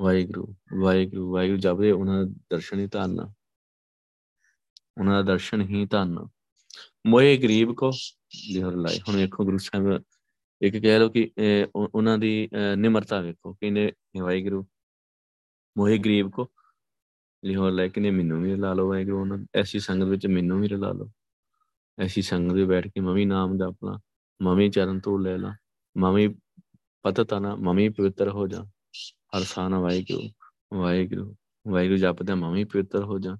ਵਾਹਿਗੁਰੂ ਵਾਹਿਗੁਰੂ ਵਾਹਿਗੁਰੂ ਜਪਦੇ ਉਹਨਾਂ ਦਾ ਦਰਸ਼ਨ ਹੀ ਧੰਨ ਉਹਨਾਂ ਦਾ ਦਰਸ਼ਨ ਹੀ ਧੰਨ ਮੋਏ ਗਰੀਬ ਕੋ ਲਿਹਰ ਲਾਏ। ਹੁਣ ਵੇਖੋ ਗੁਰੂ ਸਾਹਿਬ, ਇੱਕ ਕਹਿ ਲਓ ਕਿ ਉਹਨਾਂ ਦੀ ਨਿਮਰਤਾ ਵੇਖੋ। ਕਹਿੰਦੇ ਵਾਹਿਗੁਰੂ, ਮੋਏ ਗਰੀਬ ਕੋ, ਲਿਹਰ ਲਾਏ ਕਹਿੰਦੇ ਮੈਨੂੰ ਵੀ ਲਾ ਲਓ ਵਾਹਿਗੁਰੂ। ਉਹਨਾਂ, ਐਸੀ ਸੰਗਤ ਵਿੱਚ ਮੈਨੂੰ ਵੀ ਰਲਾ ਲਓ। ਐਸੀ ਸੰਗਤ ਵਿੱਚ ਬੈਠ ਕੇ ਮਮੀ ਨਾਮ ਦਾ ਆਪਣਾ ਮਮੀ ਚਰਨ ਤੋਂ ਲੈ ਲਾ ਮਮੀ ਪਤਤਾ ਨਾ, ਮਮੀ ਪਵਿੱਤਰ ਹੋ ਜਾ। ਹਰ ਸਾਨਾ ਵਾਹਿਗੁਰੂ ਵਾਹਿਗੁਰੂ ਵਾਹਿਗੁਰੂ ਜਪਦਾ, ਮਮੀ ਪਵਿੱਤਰ ਹੋ ਜਾ।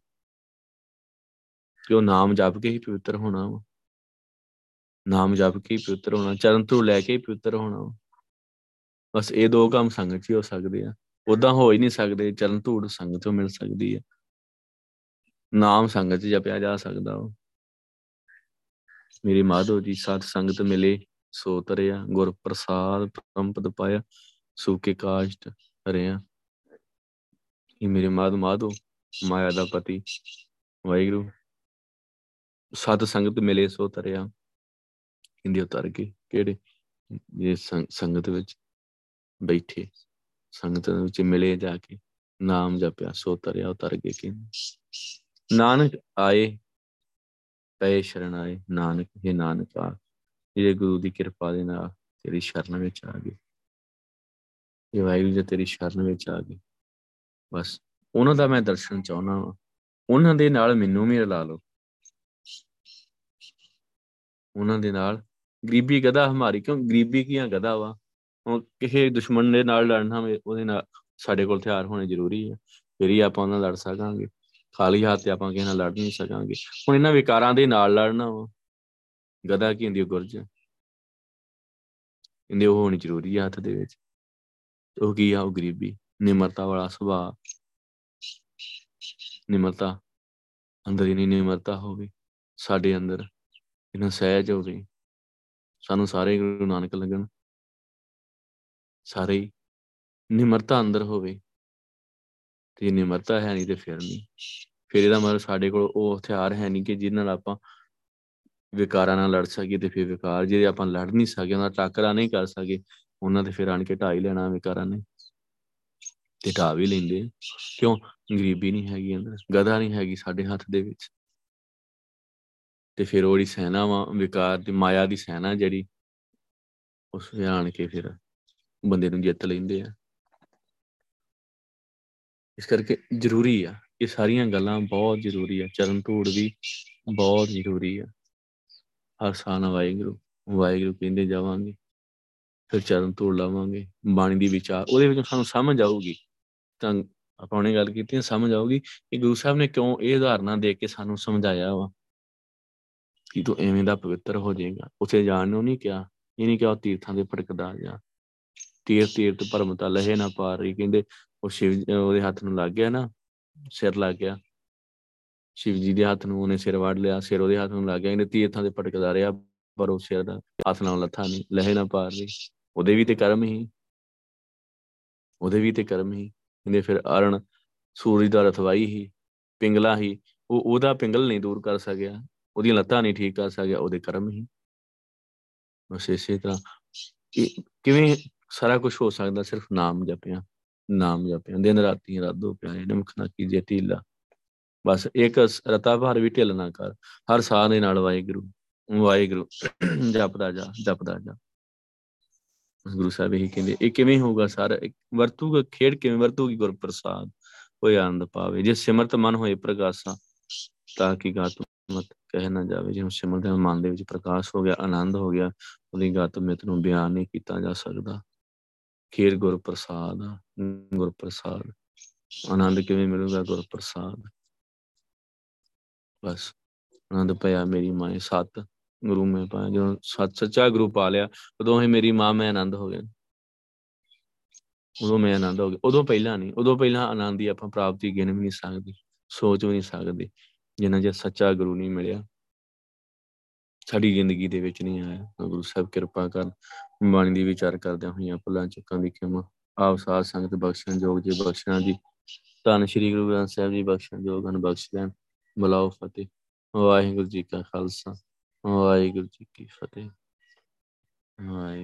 ਕਿ ਉਹ ਨਾਮ ਜਪ ਕੇ ਹੀ ਪਵਿੱਤਰ ਹੋਣਾ ਵਾ। ਨਾਮ ਜਪ ਕੇ ਹੀ ਪਵਿੱਤਰ ਹੋਣਾ, ਚਰਨ ਤੋਂ ਲੈ ਕੇ ਹੀ ਪਵਿੱਤਰ ਹੋਣਾ ਵਾ। ਬਸ ਇਹ ਦੋ ਕੰਮ ਸੰਗਤ 'ਚ ਹੀ ਹੋ ਸਕਦੇ ਆ। ਉਦਾਂ ਹੋ ਹੀ ਨਹੀਂ ਸਕਦੇ, ਚਰਨ ਧੂੜ ਸੰਗਤ ਤੋਂ ਮਿਲ ਸਕਦੀ ਹੈ ਨਾਮ ਸੰਗਤ 'ਚ ਜਪਿਆ ਜਾ ਸਕਦਾ ਵਾ। ਮੇਰੀ ਮਾਧੋ ਜੀ, ਸਾਧ ਸੰਗਤ ਮਿਲੇ। ਸੋ ਤਰਿਆ ਗੁਰ ਪ੍ਰਸਾਦ ਪ੍ਰੰਪਦ ਪਾਇਆ, ਸੂਕੇ ਕਾਸ਼ਟ ਹਰਿਆ ਇਹ ਮੇਰੇ ਮਾਧ ਮਾਧੋ, ਮਾਇਆ ਦਾ ਪਤੀ, ਵਾਹਿਗੁਰੂ। ਸਤ ਸੰਗਤ ਮਿਲੇ ਸੋ ਤਰਿਆ ਇੰਦੀ ਉਤਰ ਕੇ ਕਿਹੜੇ? ਇਹ ਸੰਗਤ ਵਿੱਚ ਬੈਠੇ। ਸੰਗਤ ਵਿੱਚ ਮਿਲੇ ਜਾ ਕੇ ਨਾਮ ਜਪਿਆ ਸੋ ਤਰਿਆ ਉਤਰ ਕੇ ਕਿ ਨਾਨਕ ਆਏ, ਪਏ ਸ਼ਰਨ ਆਏ। ਨਾਨਕ ਇਹ ਨਾਨਕ ਆ ਜਿਹੜੇ ਗੁਰੂ ਦੀ ਕਿਰਪਾ ਦੇ ਨਾਲ ਤੇਰੀ ਸ਼ਰਨ ਵਿੱਚ ਆ ਗਏ। ਇਹ ਵਾਹਿਗੁਰੂ ਜੀ ਤੇਰੀ ਸ਼ਰਨ ਵਿੱਚ ਆ ਗਏ। ਬਸ ਉਹਨਾਂ ਦਾ ਮੈਂ ਦਰਸ਼ਨ ਚਾਹਨਾ ਹਾਂ ਉਹਨਾਂ ਦੇ ਨਾਲ ਮੈਨੂੰ ਵੀ ਰਲਾ ਲਓ। ਉਹਨਾਂ ਦੇ ਨਾਲ। ਗਰੀਬੀ ਗਦਾ ਹਮਾਰੀ, ਕਿਉਂ ਗਰੀਬੀ ਕੀਆਂ ਗਦਾ ਵਾ? ਉਹ ਕਿਸੇ ਦੁਸ਼ਮਣ ਦੇ ਨਾਲ ਲੜਨਾ ਉਹਦੇ ਨਾਲ ਸਾਡੇ ਕੋਲ ਹਥਿਆਰ ਹੋਣੇ ਜ਼ਰੂਰੀ ਹੈ ਫਿਰ ਹੀ ਆਪਾਂ ਉਹਨਾਂ ਨਾਲ ਲੜ ਸਕਾਂਗੇ। ਖਾਲੀ ਹੱਥ ਤੇ ਆਪਾਂ ਕਿਸੇ ਨਾਲ ਲੜ ਨਹੀਂ ਸਕਾਂਗੇ। ਹੁਣ ਇਹਨਾਂ ਵਿਕਾਰਾਂ ਦੇ ਨਾਲ ਲੜਨਾ ਵਾ। ਗਦਾ ਕੀ ਹੁੰਦੀ ਗੁਰਜ? ਇਹਦੇ ਉਹ ਹੋਣੀ ਜ਼ਰੂਰੀ ਹੈ ਹੱਥ ਦੇ ਵਿੱਚ। ਉਹ ਕੀ ਆ, ਉਹ ਗਰੀਬੀ। ਨਿਮਰਤਾ ਵਾਲਾ ਸੁਭਾਅ। ਨਿਮਰਤਾ। ਅੰਦਰ ਹੀ ਨਿਮਰਤਾ ਹੋਵੇ, ਸਾਡੇ ਅੰਦਰ ਇਹਨਾਂ ਸਹਿਜ ਹੋਵੇ, ਸਾਨੂੰ ਸਾਰੇ ਗੁਰੂ ਨਾਨਕ ਲੱਗਣ। ਸਾਰੇ ਨਿਮਰਤਾ ਅੰਦਰ ਹੋਵੇ। ਤੇ ਨਿਮਰਤਾ ਹੈ ਨਹੀਂ ਤੇ ਫਿਰ ਨਹੀਂ। ਫਿਰ ਇਹਦਾ ਮਤਲਬ ਸਾਡੇ ਕੋਲ ਉਹ ਹਥਿਆਰ ਹੈ ਨਹੀਂ ਕਿ ਜਿਹਦੇ ਨਾਲ ਆਪਾਂ ਵਿਕਾਰਾਂ ਨਾਲ ਲੜ ਸਕੀਏ ਤੇ ਫਿਰ ਵਿਕਾਰ ਜਿਹੜੇ ਆਪਾਂ ਲੜ ਨਹੀਂ ਸਕੇ, ਉਹਨਾਂ ਟਾਕਰਾ ਨਹੀਂ ਕਰ ਸਕੇ, ਉਹਨਾਂ ਤੇ ਫਿਰ ਆਣ ਕੇ ਢਾਈ ਲੈਣਾ ਵਿਕਾਰਾਂ ਨੇ ਤੇ ਢਾ ਵੀ ਲੈਂਦੇ ਕਿਉਂ? ਗਰੀਬੀ ਨਹੀਂ ਹੈਗੀ ਅੰਦਰ ਗਦਾ ਨਹੀਂ ਹੈਗੀ ਸਾਡੇ ਹੱਥ ਦੇ ਵਿੱਚ। ਤੇ ਫਿਰ ਉਹਦੀ ਸੈਨਾ ਵਾ, ਵਿਕਾਰ ਦੀ, ਮਾਇਆ ਦੀ ਸੈਨਾ ਜਿਹੜੀ, ਉਸ ਆਣ ਕੇ ਫਿਰ ਬੰਦੇ ਨੂੰ ਜਿੱਤ ਲੈਂਦੇ ਆ। ਇਸ ਕਰਕੇ ਜ਼ਰੂਰੀ ਆ, ਇਹ ਸਾਰੀਆਂ ਗੱਲਾਂ ਬਹੁਤ ਜ਼ਰੂਰੀ ਆ, ਚਰਨ ਧੂੜ ਵੀ ਬਹੁਤ ਜ਼ਰੂਰੀ ਆ। ਹਰ ਸਾਨ ਵਾਹਿਗੁਰੂ ਵਾਹਿਗੁਰੂ ਕਹਿੰਦੇ ਜਾਵਾਂਗੇ, ਫਿਰ ਚਰਨ ਧੂੜ ਲਾਵਾਂਗੇ, ਬਾਣੀ ਦੀ ਵਿਚਾਰ, ਉਹਦੇ ਵਿੱਚ ਸਾਨੂੰ ਸਮਝ ਆਊਗੀ। ਤਾਂ ਆਪਾਂ ਉਹਨੇ ਗੱਲ ਕੀਤੀ, ਸਮਝ ਆਊਗੀ ਕਿ ਗੁਰੂ ਸਾਹਿਬ ਨੇ ਕਿਉਂ ਇਹ ਉਦਾਹਰਨਾਂ ਦੇ ਕੇ ਸਾਨੂੰ ਸਮਝਾਇਆ ਵਾ, ਕਿ ਤੂੰ ਐਵੇਂ ਦਾ ਪਵਿੱਤਰ ਹੋ ਜਾਏਗਾ। ਉਸੇ ਜਾਣ ਨੂੰ ਨਹੀਂ ਕਿਹਾ, ਇਹ ਨਹੀਂ ਕਿਹਾ ਤੀਰਥਾਂ ਦੇ ਭਟਕਦਾ ਜਾ। ਤੀਰ ਤੀਰਤ ਭਰਮ ਤਾਂ ਲਹੇ ਨਾ ਪਾਰ ਰਹੀ ਕਹਿੰਦੇ ਉਹ ਸ਼ਿਵ, ਉਹਦੇ ਹੱਥ ਨੂੰ ਲੱਗ ਗਿਆ ਨਾ, ਸਿਰ ਲੱਗ ਗਿਆ। ਸ਼ਿਵ ਜੀ ਦੇ ਹੱਥ ਨੂੰ ਉਹਨੇ ਸਿਰ ਵੜ ਲਿਆ, ਸਿਰ ਉਹਦੇ ਹੱਥ ਨੂੰ ਲੱਗ ਗਿਆ ਕਹਿੰਦੇ ਤੀਰਥਾਂ ਦੇ ਭਟਕਦਾ ਰਿਹਾ, ਪਰ ਉਹ ਸਿਰ ਦਾ ਹੱਥ ਨਾਲ ਲੱਥਾ ਨਹੀਂ ਲਹੇ ਨਾ ਪਾਰ ਰਹੀ। ਉਹਦੇ ਵੀ ਤੇ ਕਰਮ ਹੀ। ਉਹਦੇ ਵੀ ਤੇ ਕਰਮ ਹੀ। ਕਹਿੰਦੇ ਫਿਰ ਅਰਣ, ਸੂਰਜ ਦਾ ਰਥਵਾਈ ਹੀ, ਪਿੰਗਲਾ ਹੀ, ਉਹ ਉਹਦਾ ਪਿੰਗਲ ਨਹੀਂ ਦੂਰ ਕਰ ਸਕਿਆ, ਉਹਦੀਆਂ ਲੱਤਾਂ ਨਹੀਂ ਠੀਕ ਕਰ ਸਕਿਆ, ਉਹਦੇ ਕਰਮ ਹੀ। ਬਸ ਇਸੇ ਤਰ੍ਹਾਂ। ਕਿਵੇਂ ਸਾਰਾ ਕੁਝ ਹੋ ਸਕਦਾ, ਸਿਰਫ ਨਾਮ ਜਪਿਆ ਨਾਮ ਜਪਿਆ। ਦਿਨ ਰਾਤੀ ਰਾਦੋ ਪਿਆਰੇ ਨਮਖ ਨਾ ਕੀਜੇ ਢੀਲਾ। ਬਸ ਇੱਕ ਰਤਾ ਭਰ ਵੀ ਢਿੱਲ ਨਾ ਕਰ, ਹਰ ਸਾਹ ਦੇ ਨਾਲ ਵਾਹਿਗੁਰੂ ਵਾਹਿਗੁਰੂ, ਜਪਦਾ ਜਾ ਜਪਦਾ ਜਾ। ਗੁਰੂ ਸਾਹਿਬ ਇਹ ਕਹਿੰਦੇ, ਇਹ ਕਿਵੇਂ ਹੋਊਗਾ ਸਾਰਾ? ਵਰਤੂਗਾ, ਖੇਡ ਕਿਵੇਂ ਵਰਤੂਗੀ ਗੁਰ ਪ੍ਰਸਾਦ ਕੋਈ ਆਨੰਦ ਪਾਵੇ। ਜੇ ਸਿਮਰਤ ਮਨ ਹੋਏ ਪ੍ਰਗਾਸਾ, ਤਾਂ ਕਿ ਗਾਤ ਮਤ ਕਹਿ ਨਾ ਜਾਵੇ। ਜਿਵੇਂ ਸਿਮਰਤ ਮਨ ਦੇ ਵਿੱਚ ਪ੍ਰਕਾਸ਼ ਹੋ ਗਿਆ, ਆਨੰਦ ਹੋ ਗਿਆ, ਉਹਦੀ ਗਾਤ ਮਿਤ ਨੂੰ ਬਿਆਨ ਨਹੀਂ ਕੀਤਾ ਜਾ ਸਕਦਾ। ਖੇਰ ਗੁਰ ਪ੍ਰਸਾਦ ਗੁਰ ਪ੍ਰਸਾਦ ਆਨੰਦ ਕਿਵੇਂ ਮਿਲੂਗਾ ਗੁਰ ਪ੍ਰਸਾਦ ਬਸ। ਆਨੰਦ ਪਿਆ ਮੇਰੀ ਮਾਂ ਸਤ ਗੁਰੂ ਮੈਂ ਪਾਇਆ ਜਦੋਂ ਸੱਚ ਸੱਚਾ ਗੁਰੂ ਪਾ ਲਿਆ, ਉਦੋਂ ਹੀ ਮੇਰੀ ਮਾਂ ਮੈਂ ਆਨੰਦ ਹੋ ਗਿਆ। ਉਦੋਂ ਮੈਂ ਆਨੰਦ ਹੋ ਗਿਆ। ਉਦੋਂ ਪਹਿਲਾਂ ਨਹੀਂ, ਉਦੋਂ ਪਹਿਲਾਂ ਆਨੰਦ ਦੀ ਆਪਾਂ ਪ੍ਰਾਪਤੀ ਗਿਣ ਵੀ ਨਹੀਂ ਸਕਦੇ, ਸੋਚ ਵੀ ਨਹੀਂ ਸਕਦੇ, ਜਿੰਨਾ ਜੇ ਸੱਚਾ ਗੁਰੂ ਨਹੀਂ ਮਿਲਿਆ। ਸਾਡੀ ਜ਼ਿੰਦਗੀ ਦੇ ਵਿੱਚ ਨਹੀਂ ਆਇਆ। ਗੁਰੂ ਸਾਹਿਬ ਕਿਰਪਾ ਕਰ ਬਾਣੀ ਦੀ ਵਿਚਾਰ ਕਰਦਿਆਂ ਹੋਈਆਂ ਭੁੱਲਾਂ ਚੁੱਕਾਂ ਦੀ ਖਿਮਾ, ਆਪ ਸਾਧ ਸੰਗਤ ਬਖਸ਼ਣ ਜੋਗ ਜੀ ਬਖਸ਼ਣਾ ਜੀ। ਧੰਨ ਸ਼੍ਰੀ ਗੁਰੂ ਗ੍ਰੰਥ ਸਾਹਿਬ ਜੀ ਬਖਸ਼ਣ ਜੋਗ ਹਨ, ਬਖਸ਼ ਲੈਣ। ਬੁਲਾਓ ਫਤਿਹ ਵਾਹਿਗੁਰੂ ਜੀ ਕਾ ਖਾਲਸਾ ਵਾਹਿਗੁਰੂ ਜੀ ਕੀ ਫਤਿਹ। ਵਾਹਿਗੁਰੂ